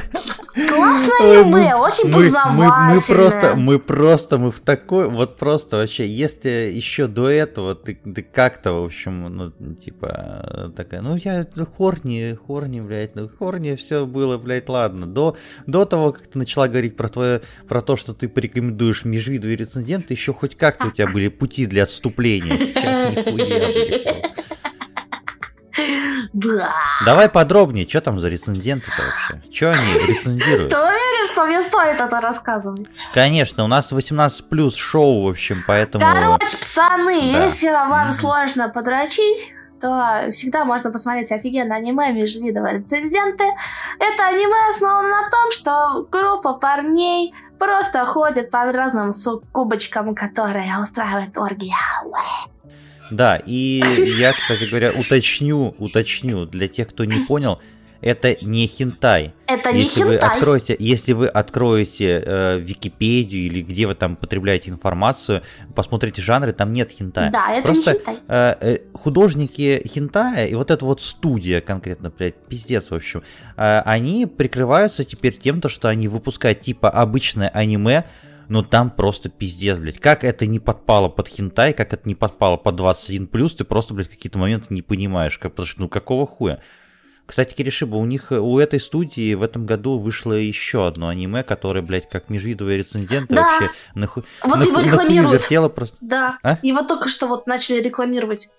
Классное аниме, очень познавательное. Мы, мы, просто, мы просто, мы в такой, вот просто вообще, если еще до этого ты, ты как-то, в общем, ну, типа, такая, ну, я хорни, хорни, блядь, ну, хорни, все было, блядь, ладно. До, до того, как ты начала говорить про твое, про то, что ты порекомендуешь межвидовые рецензенты, еще хоть как-то у тебя были пути для отступления. Сейчас нихуя, да. Давай подробнее, что там за рецензенты-то вообще? Что они рецензируют? Ты уверен, что мне стоит это рассказывать? Конечно, у нас 18 плюс шоу, в общем, поэтому... Короче, пацаны, да. если вам mm-hmm. сложно подрочить, то всегда можно посмотреть офигенное аниме межвидовые рецензенты. Это аниме основано на том, что группа парней просто ходит по разным суккубочкам, которые устраивают оргия. Да, и я, кстати говоря, уточню, уточню для тех, кто не понял, это не хентай. Это не если хентай. Вы откроете, если вы откроете э, Википедию или где вы там потребляете информацию, посмотрите жанры, там нет хентая. Да, это Просто, не хентай. Э, э, художники хентая и вот эта вот студия конкретно, блядь, пиздец, в общем, э, они прикрываются теперь тем, то, что они выпускают типа обычное аниме, но там просто пиздец, блядь. Как это не подпало под хентай, как это не подпало под 21+, ты просто, блядь, какие-то моменты не понимаешь. Как, потому что, ну, какого хуя? Кстати, Киришиба, у них, у этой студии в этом году вышло еще одно аниме, которое, блядь, как межвидовые рецензенты да. вообще нахуй, Вот нахуй, его рекламируют. Вертело просто. Да, а? его только что вот начали рекламировать.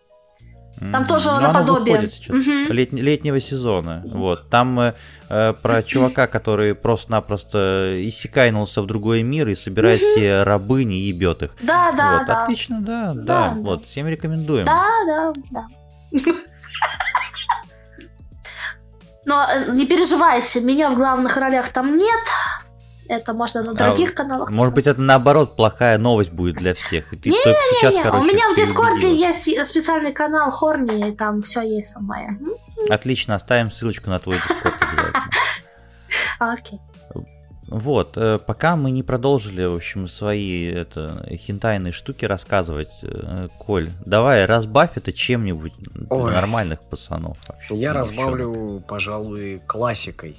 Там тоже ну, наподобие. Оно сейчас, угу. лет, летнего сезона. Вот. Там э, э, про чувака, который просто-напросто иссякайнулся в другой мир и собирает угу. себе рабыни и ебет их. Да, да, вот. да. Отлично, да, да, да. Вот, всем рекомендуем. Да, да, да. Но э, не переживайте, меня в главных ролях там нет. Это можно на других а, каналах. Может быть, это наоборот плохая новость будет для всех. И ты не, только не, сейчас, не. Короче, У меня в Дискорде есть специальный канал Horny, и там все есть со мной. Отлично, оставим ссылочку на твой Дискорд обязательно. Окей. Вот, э, пока мы не продолжили, в общем, свои это, хентайные штуки рассказывать, э, Коль, давай разбавь это чем-нибудь Ой. нормальных пацанов. Вообще, Я разбавлю, пожалуй, классикой.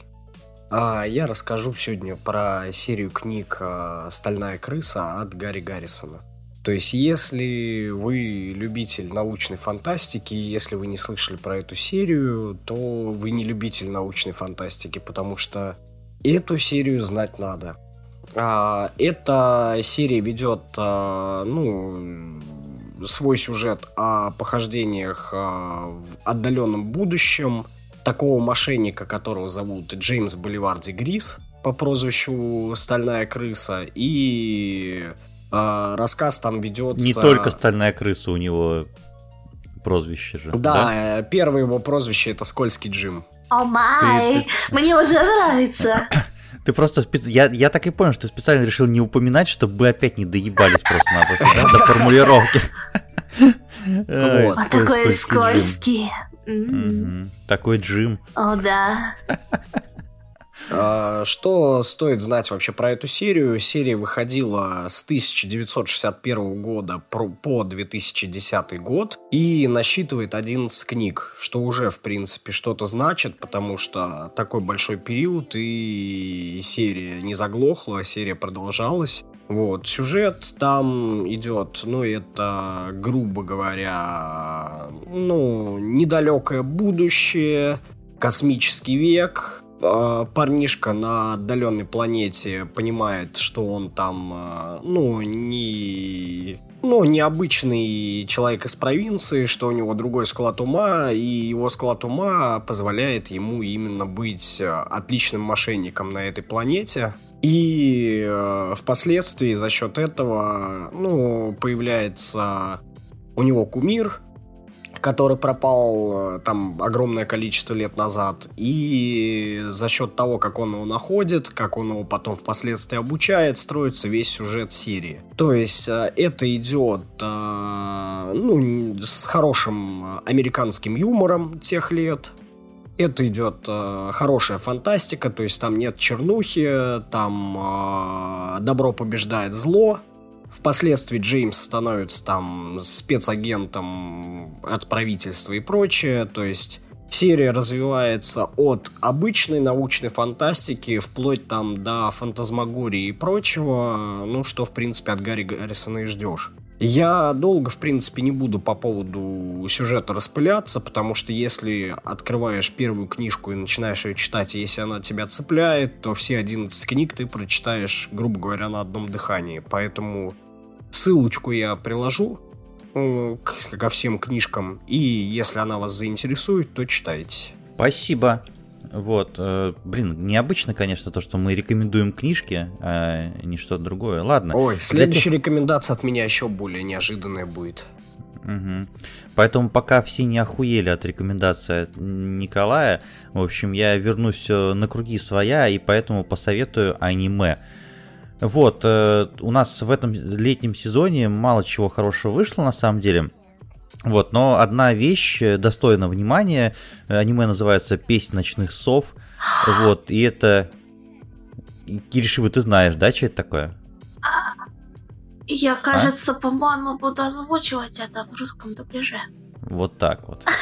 А я расскажу сегодня про серию книг а, «Стальная крыса» от Гарри Гаррисона. То есть, если вы любитель научной фантастики, если вы не слышали про эту серию, то вы не любитель научной фантастики, потому что эту серию знать надо. А, эта серия ведет, ну, свой сюжет о похождениях в отдаленном будущем такого мошенника, которого зовут Джеймс Боливарди Грис по прозвищу Стальная крыса. И э, рассказ там ведется... Не только Стальная крыса у него прозвище же. Да, да? Э, первое его прозвище это Скользкий Джим. О май, мне уже нравится. Ты просто спе... я, я так и понял, что ты специально решил не упоминать, чтобы мы опять не доебались просто-напросто да, до формулировки. Вот. А такой скользкий. Такой Джим. О, да. А, что стоит знать вообще про эту серию? Серия выходила с 1961 года по 2010 год и насчитывает 11 книг, что уже, в принципе, что-то значит, потому что такой большой период и серия не заглохла, серия продолжалась. Вот, сюжет там идет, ну, это, грубо говоря, ну, недалекое будущее, космический век, а, парнишка на отдаленной планете понимает, что он там, а, ну, не ну, необычный человек из провинции, что у него другой склад ума, и его склад ума позволяет ему именно быть а, отличным мошенником на этой планете. И э, впоследствии за счет этого, ну, появляется у него кумир, который пропал э, там огромное количество лет назад. И за счет того, как он его находит, как он его потом впоследствии обучает, строится весь сюжет серии. То есть э, это идет э, ну, с хорошим американским юмором тех лет. Это идет э, хорошая фантастика, то есть там нет чернухи, там э, добро побеждает зло. Впоследствии Джеймс становится там спецагентом от правительства и прочее, то есть серия развивается от обычной научной фантастики вплоть там до фантазмагории и прочего, ну что в принципе от Гарри Гаррисона и ждешь. Я долго, в принципе, не буду по поводу сюжета распыляться, потому что если открываешь первую книжку и начинаешь ее читать, и если она тебя цепляет, то все 11 книг ты прочитаешь, грубо говоря, на одном дыхании. Поэтому ссылочку я приложу э, ко всем книжкам, и если она вас заинтересует, то читайте. Спасибо. Вот, э, блин, необычно, конечно, то, что мы рекомендуем книжки, а не что-то другое. Ладно. Ой, следующая Для... рекомендация от меня еще более неожиданная будет. Угу. Поэтому пока все не охуели от рекомендации от Николая, в общем, я вернусь э, на круги своя и поэтому посоветую аниме. Вот, э, у нас в этом летнем сезоне мало чего хорошего вышло на самом деле. Вот, но одна вещь э, достойна внимания. Аниме называется «Песнь ночных сов». Вот, и это... Киришиба, ты знаешь, да, что это такое? Я, а? кажется, а? по-моему, буду озвучивать это в русском дубляже. Вот так вот.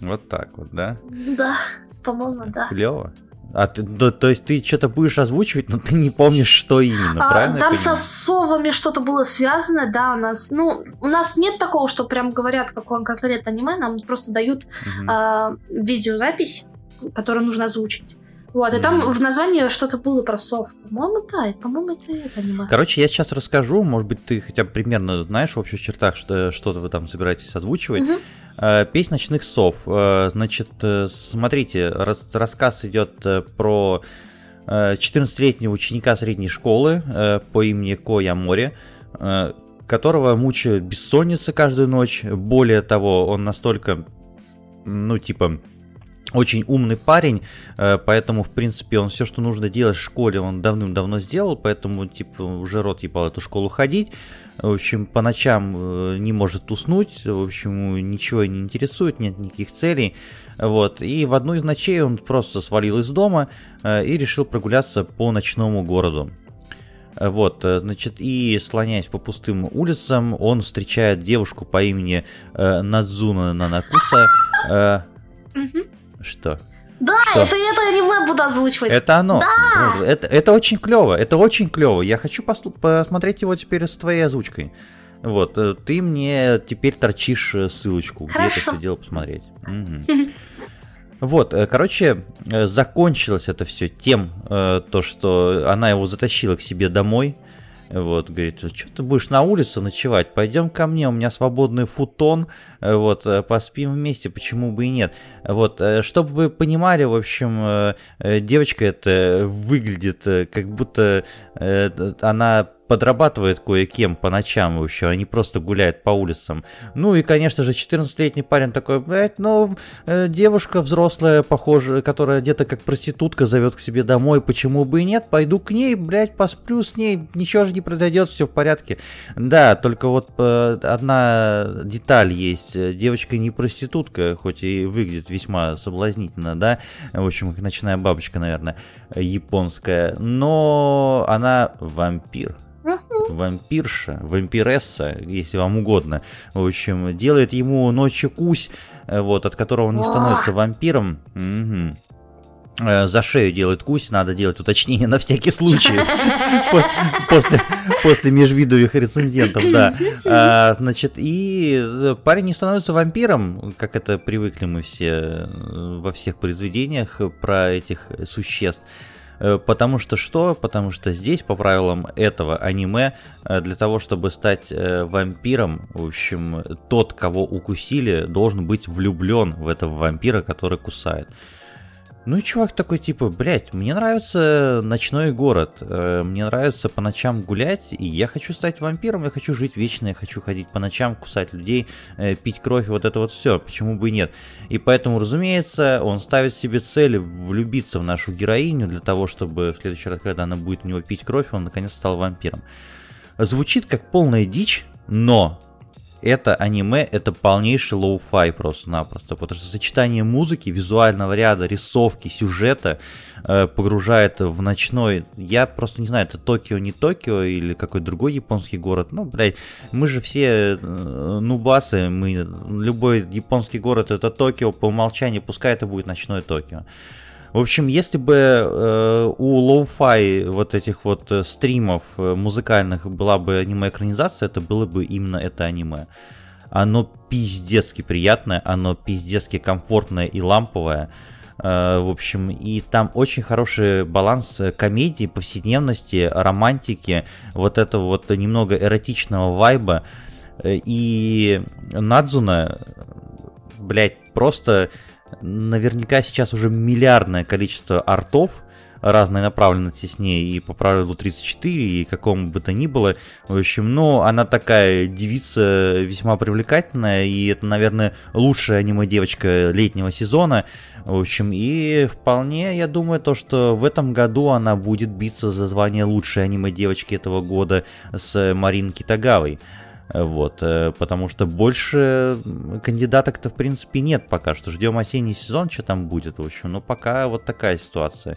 Вот так вот, да? Да, по-моему, да. Клево. А ты, то, то есть ты что-то будешь озвучивать, но ты не помнишь, что именно, а, правильно? Там со совами что-то было связано, да, у нас, ну, у нас нет такого, что прям говорят, какой конкретно аниме, нам просто дают угу. э, видеозапись, которую нужно озвучить. Вот, и там в названии что-то было про сов. По-моему, да, по-моему, это это аниме. Короче, я сейчас расскажу, может быть, ты хотя бы примерно знаешь в общих чертах, что, что-то вы там собираетесь озвучивать. Угу. Песнь ночных сов. Э, значит, э, смотрите, рас, рассказ идет про 14-летнего ученика средней школы по имени Коя Море, которого мучает бессонница каждую ночь. Более того, он настолько, ну, типа, очень умный парень, э, поэтому, в принципе, он все, что нужно делать в школе, он давным-давно сделал, поэтому, типа, уже рот ебал эту школу ходить. В общем, по ночам э, не может уснуть, в общем, ничего не интересует, нет никаких целей. Вот, и в одну из ночей он просто свалил из дома э, и решил прогуляться по ночному городу. Вот, значит, и слоняясь по пустым улицам, он встречает девушку по имени Надзуна Нанакуса. Что? Да, что? это это аниме буду озвучивать. Это оно. Да. Это, это очень клево. Это очень клево. Я хочу послу- посмотреть его теперь с твоей озвучкой. Вот, э, ты мне теперь торчишь э, ссылочку, Хорошо. где это все дело посмотреть. Угу. Вот, э, короче, закончилось это все тем, то, что она его затащила к себе домой, Вот, говорит, что ты будешь на улице ночевать? Пойдем ко мне, у меня свободный футон, вот, поспим вместе, почему бы и нет. Вот, чтобы вы понимали, в общем, девочка это выглядит как будто она подрабатывает кое-кем по ночам еще, а не просто гуляет по улицам. Ну и, конечно же, 14-летний парень такой, блядь, ну, э, девушка взрослая, похоже, которая где-то как проститутка зовет к себе домой, почему бы и нет, пойду к ней, блядь, посплю с ней, ничего же не произойдет, все в порядке. Да, только вот э, одна деталь есть, девочка не проститутка, хоть и выглядит весьма соблазнительно, да, в общем, ночная бабочка, наверное, японская, но она вампир вампирша, вампиресса, если вам угодно, в общем, делает ему ночью кусь, э, вот, от которого он не становится вампиром. Угу за шею делает кусь, надо делать уточнение на всякий случай после, после, после межвидовых рецензентов, да. А, значит, и э, парень не становится вампиром, как это привыкли мы все во всех произведениях про этих существ. Э, потому что что? Потому что здесь, по правилам этого аниме, э, для того, чтобы стать э, вампиром, в общем, тот, кого укусили, должен быть влюблен в этого вампира, который кусает. Ну и чувак такой типа, блядь, мне нравится ночной город, э, мне нравится по ночам гулять, и я хочу стать вампиром, я хочу жить вечно, я хочу ходить по ночам, кусать людей, э, пить кровь, вот это вот все, почему бы и нет. И поэтому, разумеется, он ставит себе цель влюбиться в нашу героиню для того, чтобы в следующий раз, когда она будет у него пить кровь, он наконец стал вампиром. Звучит как полная дичь, но это аниме, это полнейший lo-fi просто-напросто, потому что сочетание музыки, визуального ряда, рисовки, сюжета э, погружает в ночной, я просто не знаю, это Токио, не Токио или какой-то другой японский город, ну, блядь, мы же все э, нубасы, мы, любой японский город это Токио, по умолчанию, пускай это будет ночной Токио. В общем, если бы э, у lo-fi вот этих вот э, стримов э, музыкальных была бы аниме-экранизация, это было бы именно это аниме. Оно пиздецки приятное, оно пиздецки комфортное и ламповое. Э, в общем, и там очень хороший баланс комедии, повседневности, романтики, вот этого вот немного эротичного вайба. И Надзуна, блядь, просто наверняка сейчас уже миллиардное количество артов разной направленности с ней и по правилу 34 и какому бы то ни было. В общем, ну, она такая девица весьма привлекательная, и это, наверное, лучшая аниме-девочка летнего сезона. В общем, и вполне, я думаю, то, что в этом году она будет биться за звание лучшей аниме-девочки этого года с Марин Китагавой. Вот, э, потому что больше кандидаток-то, в принципе, нет пока что. Ждем осенний сезон, что там будет, в общем. Но пока вот такая ситуация.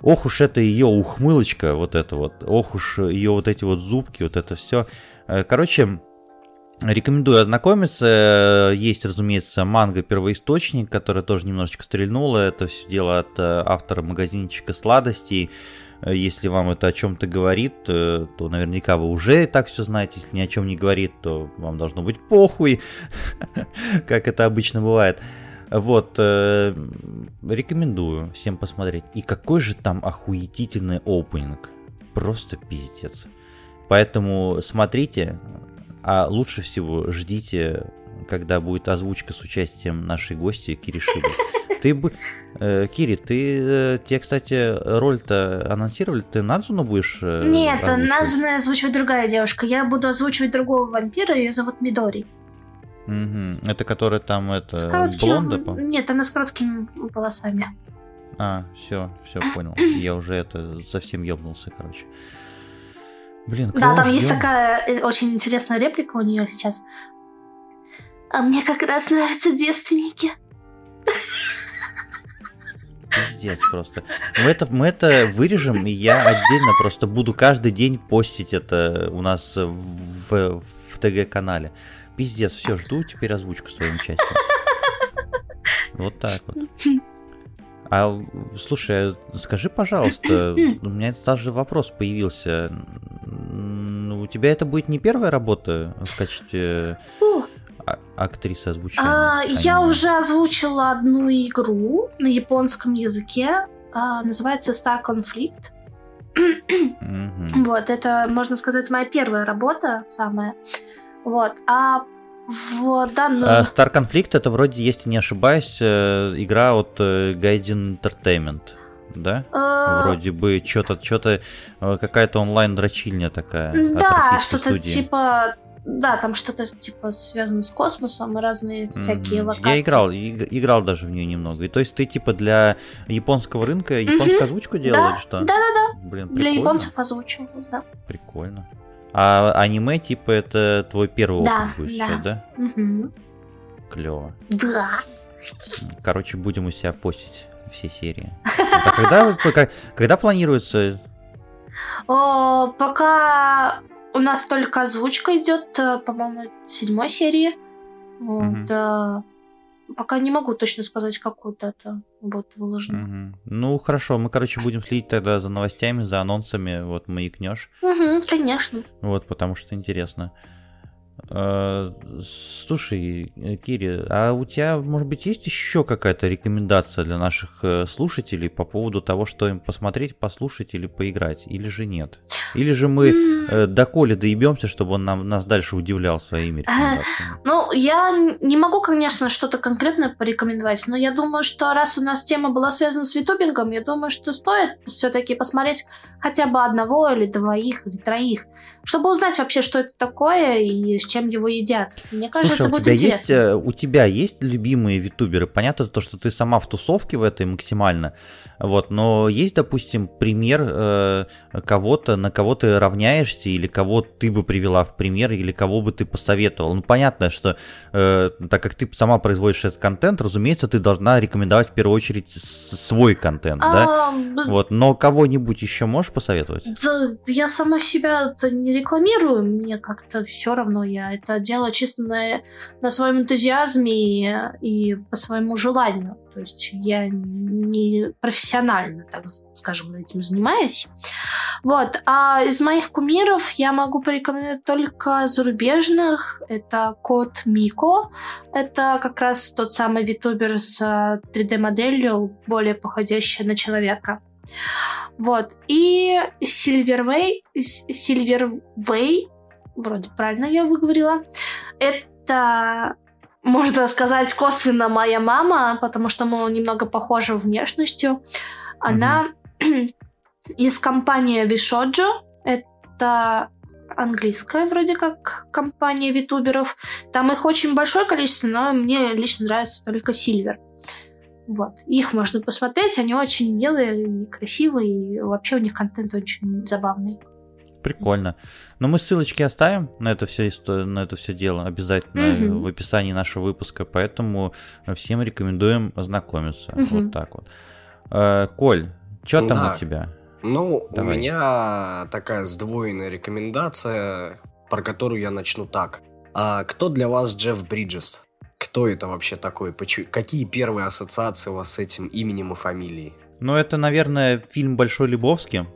Ох уж это ее ухмылочка, вот это вот. Ох уж ее вот эти вот зубки, вот это все. Э, короче, Рекомендую ознакомиться. Есть, разумеется, манга первоисточник, которая тоже немножечко стрельнула. Это все дело от э, автора магазинчика сладостей. Если вам это о чем-то говорит, э, то наверняка вы уже так все знаете. Если ни о чем не говорит, то вам должно быть похуй, как это обычно бывает. Вот, э, рекомендую всем посмотреть. И какой же там охуетительный опенинг. Просто пиздец. Поэтому смотрите, а лучше всего ждите, когда будет озвучка с участием нашей гости Киришиды. Ты бы... Э, Кири, ты... Э, тебе, кстати, роль-то анонсировали? Ты Надзуну будешь э, Нет, Надзуна озвучивает другая девушка. Я буду озвучивать другого вампира, ее зовут Мидори. Угу. Это которая там, это, с коротким... блонда? По... Нет, она с короткими волосами. А, все, все понял. Я уже это совсем ёбнулся, короче. Блин, Да, там ждем? есть такая э, очень интересная реплика у нее сейчас. А мне как раз нравятся девственники пиздец просто. Мы это, мы это вырежем, и я отдельно просто буду каждый день постить это у нас в, в ТГ-канале. Пиздец, все, жду теперь озвучку с твоим участием. Вот так вот. А слушай, а скажи, пожалуйста, у меня даже вопрос появился. У тебя это будет не первая работа в качестве а, актриса озвучения? А, я уже озвучила одну игру на японском языке. А, называется Star Conflict. Вот, это, можно сказать, моя первая работа, самая. Вот, а в данную... А Star Conflict это вроде, если не ошибаюсь, э, игра от э, Gaiden Entertainment, да? э, Вроде бы что-то, что-то какая-то онлайн-дрочильня такая. от Да, что-то студии. типа... Да, там что-то типа связано с космосом и разные всякие Мгм. локации. Я играл, и- играл даже в нее немного. И то есть ты типа для японского рынка японскую озвучку делал Да, или что? Да-да-да, Блин, для прикольно. японцев озвучивал, да. Прикольно. А аниме типа это твой первый опыт Да, будет да. сейчас, да? Мгм. Клево. Да. Короче, будем у себя постить все серии. А когда, пока- когда планируется? О, пока у нас только озвучка идет, э, по-моему, седьмой серии. Вот, Мгм. э, Пока не могу точно сказать, какую дату будет выложено. Мгм. Ну, хорошо, мы, короче, будем следить тогда за новостями, за анонсами, вот, маякнешь, Мгм, конечно. вот, потому что интересно. Э, Слушай, э, Кири, а у тебя, может быть, есть еще какая-то рекомендация для наших э, слушателей по поводу того, что им посмотреть, послушать или поиграть, или же нет? Или же мы М, э, до Коли доебемся, чтобы он нам, нас дальше удивлял своими рекомендациями? Ну, я не могу, конечно, что-то конкретное порекомендовать, но я думаю, что раз у нас тема была связана с витубингом, я думаю, что стоит все-таки посмотреть хотя бы одного или двоих или троих, чтобы узнать вообще, что это такое и с чем его едят. Мне кажется, Слушай, а у будет тебя интересно. есть, э, у тебя есть любимые витуберы? Понятно то, что ты сама в тусовке в этой максимально, вот, но есть, допустим, пример э, кого-то, на кого ты равняешься, или кого ты бы привела в пример, или кого бы ты посоветовал? Ну, понятно, что э, так как ты сама производишь этот контент, разумеется, ты должна рекомендовать в первую очередь свой контент, да? А, б- Вот, но кого-нибудь еще можешь посоветовать? Да, я сама себя не рекламирую, мне как-то все равно, я это делаю чисто на, на своем энтузиазме и, и по своему желанию. То есть я не профессионально, так скажем, этим занимаюсь. Вот. А из моих кумиров я могу порекомендовать только зарубежных. Это Кот Мико. Это как раз тот самый витубер с 3D-моделью, более походящая на человека. Вот. И Сильвервей, Сильвервей, вроде правильно я выговорила, это, можно сказать, косвенно моя мама, потому что мы немного похожи внешностью. Она из компании Вишоджо, это английская вроде как компания витуберов. Там их очень большое количество, но мне лично нравится только Сильвер. Вот. Их можно посмотреть, они очень милые и красивые, и вообще у них контент очень забавный. Прикольно. Но мы ссылочки оставим на это все, на это все дело обязательно Мгм. в описании нашего выпуска, поэтому всем рекомендуем ознакомиться. Мгм. Вот так вот. Э, Коль, что там Да. у тебя? Ну, Давай. у меня такая сдвоенная рекомендация, про которую я начну так. А кто для вас Джефф Бриджес? Кто это вообще такой? Почему- Какие первые ассоциации у вас с этим именем и фамилией? Ну, это, наверное, фильм Большой Лебовски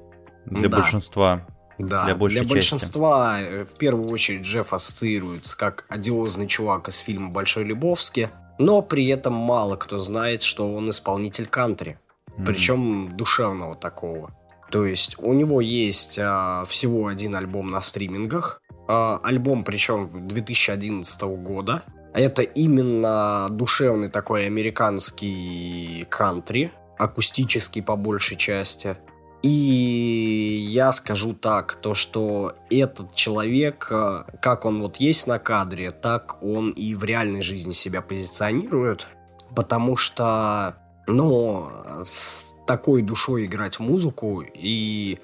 для Да. большинства. Да, Для большей части. большинства э, в первую очередь Джефф ассоциируется как одиозный чувак из фильма «Большой Любовски», но при этом мало кто знает, что он исполнитель кантри, М. причем душевного такого. То есть у него есть а, всего один альбом на стримингах, а, альбом причем 2011 года. Это именно душевный такой американский кантри, акустический по большей части. И я скажу так, то что этот человек, э, как он вот есть на кадре, так он и в реальной жизни себя позиционирует, потому что, ну, с такой душой играть музыку и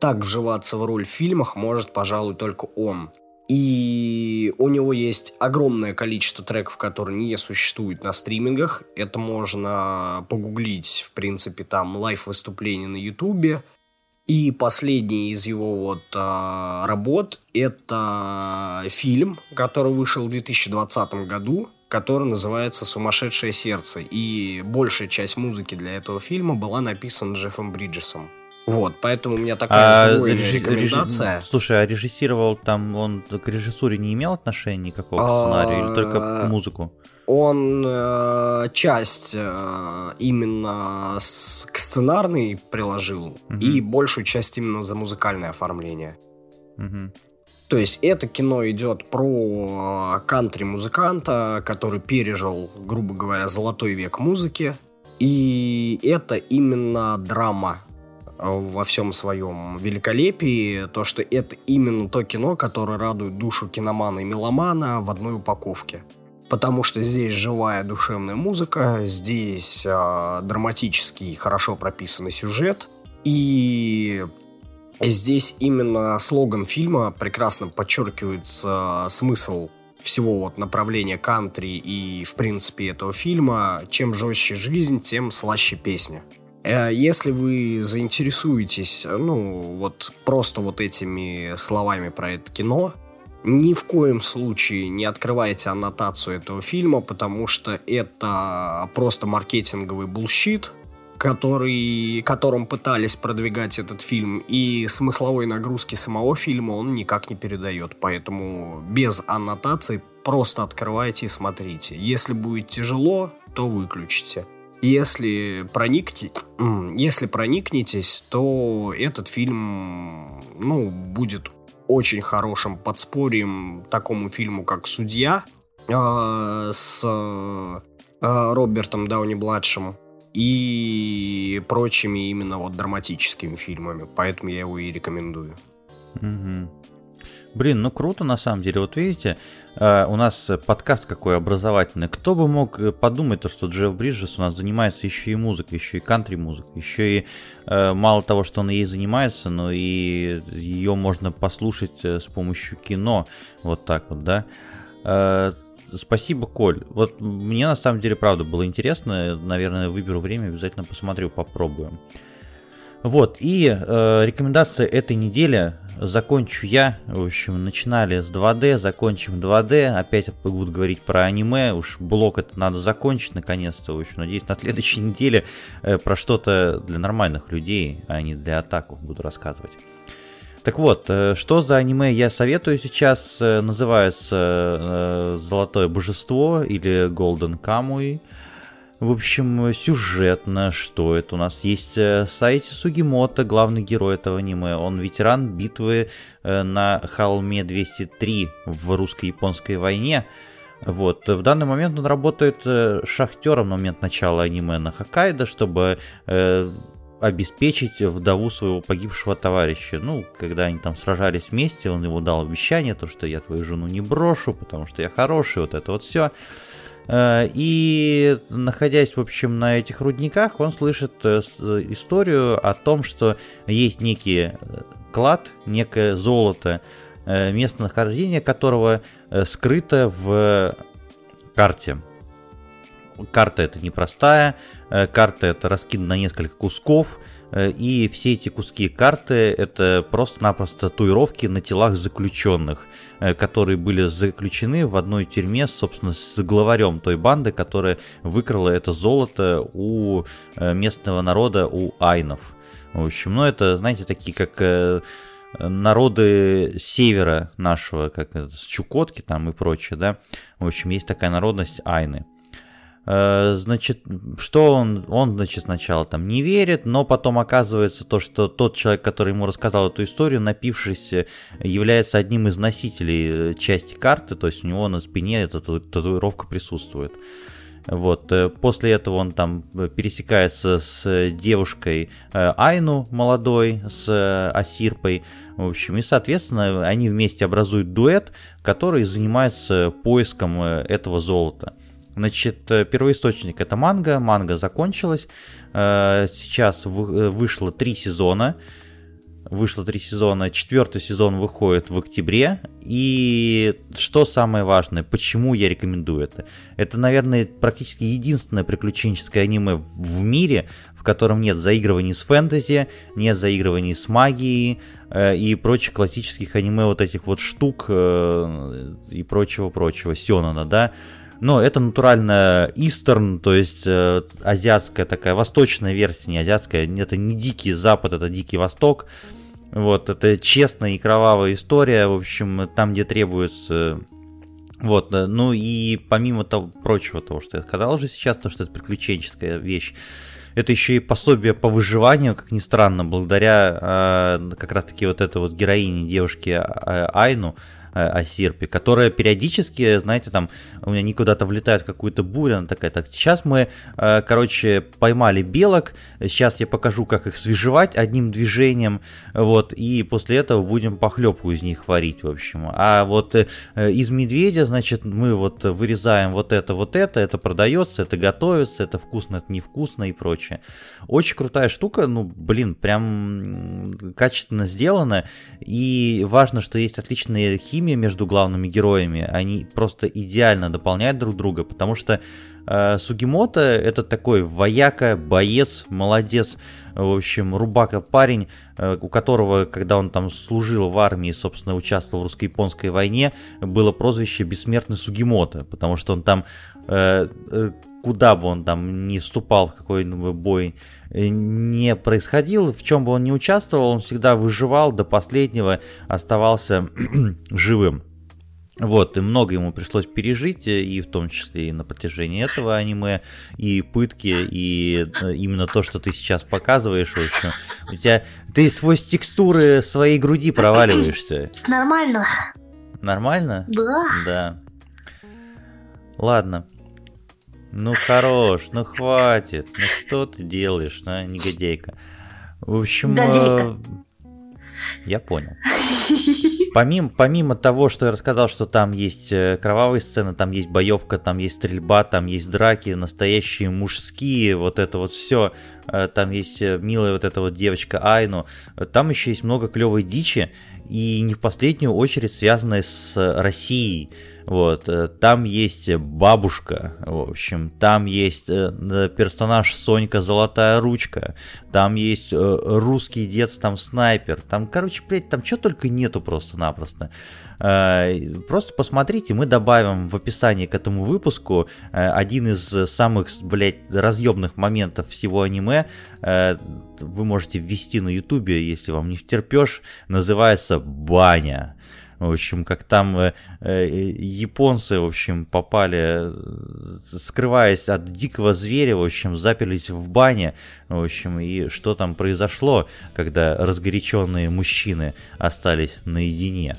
так вживаться в роль в фильмах может, пожалуй, только он. И у него есть огромное количество треков, которые не существуют на стримингах. Это можно погуглить, в принципе, там лайв-выступления на Ютубе. И последний из его вот а, работ – это фильм, который вышел в 2020 году, который называется «Сумасшедшее сердце». И большая часть музыки для этого фильма была написана Джеффом Бриджесом. Вот, поэтому у меня такая А режи- рекомендация. режи- Слушай, а режиссировал там, он к режиссуре не имел отношения никакого к сценарию или только А, музыку? Он э, часть э, именно с- к сценарной приложил Мгм. и большую часть именно за музыкальное оформление. Мгм. То есть это кино идет про э, кантри-музыканта, который пережил, грубо говоря, золотой век музыки. И это именно драма во всем своем великолепии. То, что это именно то кино, которое радует душу киномана и меломана в одной упаковке. Потому что здесь живая душевная музыка, здесь э, драматический, хорошо прописанный сюжет. И Здесь именно слоган фильма прекрасно подчеркивается смысл всего вот направления кантри и, в принципе, этого фильма. Чем жестче жизнь, тем слаще песня. Э, Если вы заинтересуетесь, ну, вот просто вот этими словами про это кино, ни в коем случае не открывайте аннотацию этого фильма, потому что это просто маркетинговый bullshit, который, которым пытались продвигать этот фильм, и смысловой нагрузки самого фильма он никак не передает. Поэтому без аннотаций просто открывайте и смотрите. Если будет тяжело, то выключите. Если, проникнете, если проникнетесь, то этот фильм ну, будет очень хорошим подспорьем такому фильму, как «Судья» э, с э, Робертом Дауни-младшим и прочими именно вот драматическими фильмами. Поэтому я его и рекомендую. Мгм. Блин, ну круто на самом деле. Вот видите, э, у нас подкаст какой образовательный. Кто бы мог э, подумать, то, что Джефф Бриджес у нас занимается еще и музыкой, еще и кантри-музыкой, еще и э, мало того, что он ей занимается, но и ее можно послушать с помощью кино. Вот так вот, да. Спасибо, Коль. Вот мне на самом деле правда было интересно. Наверное, выберу время, обязательно посмотрю, попробую. Вот, и э, рекомендация этой недели закончу я. В общем, начинали с 2D, закончим 2D. Опять буду говорить про аниме. Уж блок это надо закончить наконец-то. В общем, надеюсь, на следующей неделе э, про что-то для нормальных людей, а не для атаков буду рассказывать. Так вот, э, что за аниме я советую сейчас? Э, Называется «Золотое божество» или «Golden Kamui». В общем, сюжетно, что это у нас есть э, Сайти Сугимото, главный герой этого аниме. Он ветеран битвы э, на холме 203 в русско-японской войне. Вот. В данный момент он работает э, шахтером на момент начала аниме на Хоккайдо, чтобы обеспечить вдову своего погибшего товарища. Ну, когда они там сражались вместе, он ему дал обещание, то, что я твою жену не брошу, потому что я хороший, вот это вот все. И находясь, в общем, на этих рудниках, он слышит э, историю о том, что есть некий э, клад, некое золото, э, местонахождение которого э, скрыто в карте. Карта это непростая, э, карта это раскидана на несколько кусков, э, и все эти куски карты это просто-напросто татуировки на телах заключенных, э, которые были заключены в одной тюрьме, собственно, с главарем той банды, которая выкрала это золото у э, местного народа, у айнов. В общем, ну это, знаете, такие как э, народы севера нашего, как с Чукотки там и прочее, да. В общем, есть такая народность айны. Э, Значит, что он, он, значит, сначала там не верит, но потом оказывается то, что тот человек, который ему рассказал эту историю, напившись, э, является одним из носителей э, части карты, то есть у него на спине эта тату- татуировка присутствует. Вот, после этого он там пересекается с девушкой Айну молодой, с Асирпой, в общем, и, соответственно, они вместе образуют дуэт, который занимается поиском этого золота. Значит, э, первоисточник это манга, манга закончилась, Э, сейчас э, вышло три сезона, вышло три сезона, четвертый сезон выходит в октябре, и что самое важное, почему я рекомендую это? Это, наверное, практически единственное приключенческое аниме в мире, в котором нет заигрываний с фэнтези, нет заигрываний с магией э, и прочих классических аниме вот этих вот штук э, и прочего-прочего, Сёнона, да? Но это натурально истерн, то есть э, азиатская такая, восточная версия, не азиатская, это не дикий запад, это дикий восток. Вот, это честная и кровавая история, в общем, там, где требуется вот, э, ну и помимо того прочего того, что я сказал уже сейчас, то, что это приключенческая вещь, это еще и пособие по выживанию, как ни странно, благодаря э, как раз-таки вот этой вот героине девушки э, Айну, о серпе, которая периодически, знаете, там у меня никуда то влетает какую-то бурю, она такая, так, сейчас мы, э, короче, поймали белок, сейчас я покажу, как их свежевать одним движением, вот, и после этого будем похлебку из них варить, в общем. А вот э, из медведя, значит, мы вот вырезаем вот это, вот это, это продается, это готовится, это вкусно, это невкусно и прочее. Очень крутая штука, ну, блин, прям качественно сделана, и важно, что есть отличная химия, химия между главными героями, они просто идеально дополняют друг друга, потому что э, Сугимото это такой вояка, боец, молодец, в общем, рубака парень, э, у которого, когда он там служил в армии, собственно, участвовал в русско-японской войне, было прозвище Бессмертный Сугимото, потому что он там э, э куда бы он там не вступал в какой-нибудь бой, не происходил, в чем бы он не участвовал, он всегда выживал до последнего, оставался живым. Вот, и много ему пришлось пережить, э, и в том числе и на протяжении этого аниме, и пытки, и э, именно то, что ты сейчас показываешь, в общем. У тебя, ты сквозь текстуры своей груди проваливаешься. Нормально. Нормально? Да. Да. Ладно. Ну хорош, ну хватит. Ну что ты делаешь, а, негодяйка? В общем, э, я понял. Помимо, помимо того, что я рассказал, что там есть э, кровавые сцены, там есть боевка, там есть стрельба, там есть драки, настоящие мужские, вот это вот все, э, там есть милая вот эта вот девочка Айну, там еще есть много клевой дичи, и не в последнюю очередь связанная с Россией. Вот, э, там есть бабушка, в общем, там есть э, персонаж Сонька Золотая Ручка, там есть э, русский дед, там снайпер, там, короче, блядь, там что только нету просто-напросто. Просто посмотрите, мы добавим в описании к этому выпуску один из самых, блядь, разъемных моментов всего аниме. Вы можете ввести на ютубе, если вам не втерпешь, называется «Баня». В общем, как там э, э, японцы, в общем, попали, скрываясь от дикого зверя, в общем, заперлись в бане, в общем, и что там произошло, когда разгоряченные мужчины остались наедине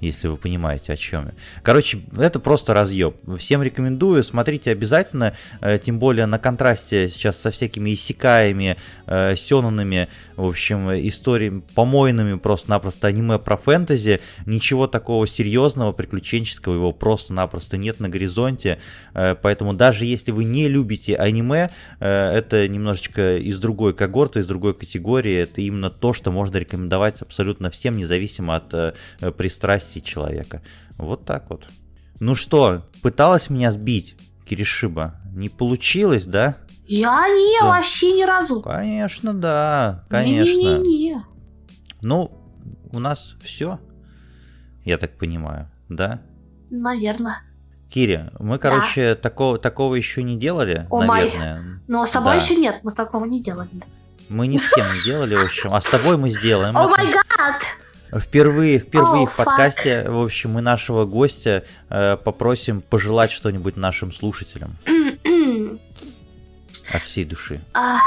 если вы понимаете, о чем я. Короче, это просто разъеб. Всем рекомендую, смотрите обязательно, э, тем более на контрасте сейчас со всякими иссякаями, э, сёнанами, в общем, историями помойными просто-напросто аниме про фэнтези. Ничего такого серьезного, приключенческого его просто-напросто нет на горизонте. Э, поэтому даже если вы не любите аниме, это немножечко из другой когорты, из другой категории. Это именно то, что можно рекомендовать абсолютно всем, независимо от пристрастия спасти человека. Вот так вот. Ну что, пыталась меня сбить, Киришиба? Не получилось, да? Я не, Все. вообще ни разу. Конечно, да, конечно. Не-не-не. Ну, у нас все, я так понимаю, да? Наверное. Кири, мы, короче, да. такого, такого еще не делали, О наверное. Май. Но с тобой да. еще нет, мы такого не делали. Мы ни с кем не делали, в общем, а с тобой мы сделаем. О май гад! Впервые, впервые oh, в подкасте, fuck. в общем, мы нашего гостя э, попросим пожелать что-нибудь нашим слушателям. От всей души. Uh,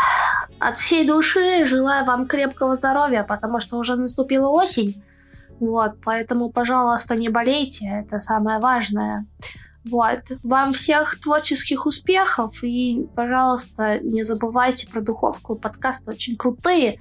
от всей души желаю вам крепкого здоровья, потому что уже наступила осень. Вот, поэтому, пожалуйста, не болейте, это самое важное. Вот. Вам всех творческих успехов и, пожалуйста, не забывайте про духовку. Подкасты очень крутые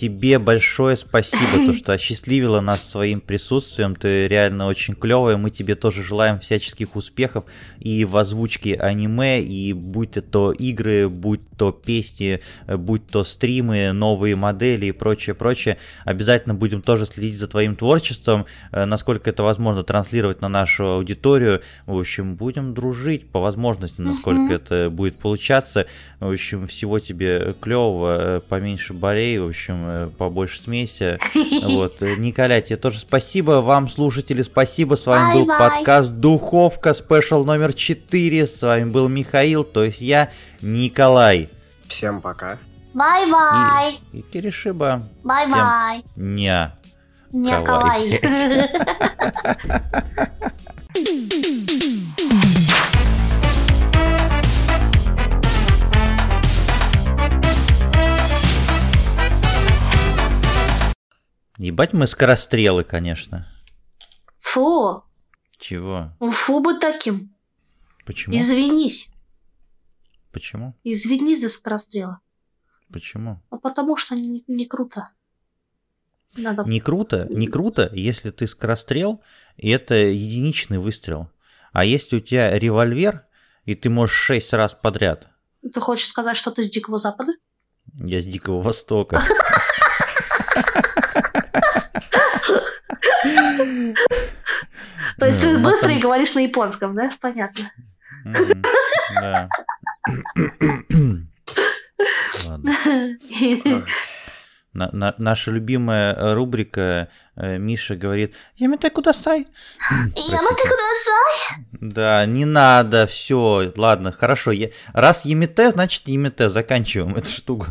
тебе большое спасибо, то, что осчастливила нас своим присутствием. Ты реально очень клевая. Мы тебе тоже желаем всяческих успехов и в озвучке аниме, и будь то игры, будь то песни, будь то стримы, новые модели и прочее, прочее. Обязательно будем тоже следить за твоим творчеством, э, насколько это возможно транслировать на нашу аудиторию. В общем, будем дружить по возможности, насколько это будет получаться. В общем, всего тебе клевого, э, поменьше болей, в общем, э, побольше смейся. Вот, э, Николя, тебе тоже спасибо. Вам, слушатели, спасибо. С вами был подкаст Духовка, special номер 4. С вами был Михаил, то есть я, Николай. Всем пока. Bye-bye. И, и Киришиба. Bye-bye. Ня. Николай. Ебать мы скорострелы, конечно. Фу. Чего? Фу бы таким. Почему? Извинись. Почему? Извинись за скорострела. Почему? Ну, потому что не, не круто. Надо... Не круто, не круто, если ты скорострел, и это единичный выстрел. А если у тебя револьвер, и ты можешь шесть раз подряд. Ты хочешь сказать, что ты с Дикого Запада? Я с Дикого Востока. То есть ты Ну, быстро там- и говоришь на японском, да? Понятно. Да. Ладно. На- на- наша любимая рубрика э, Миша говорит Ямите кудасай. Ямате кудасай. Да, не надо, все, ладно, хорошо. Я... Раз Ямите, значит Ямите, заканчиваем эту штуку.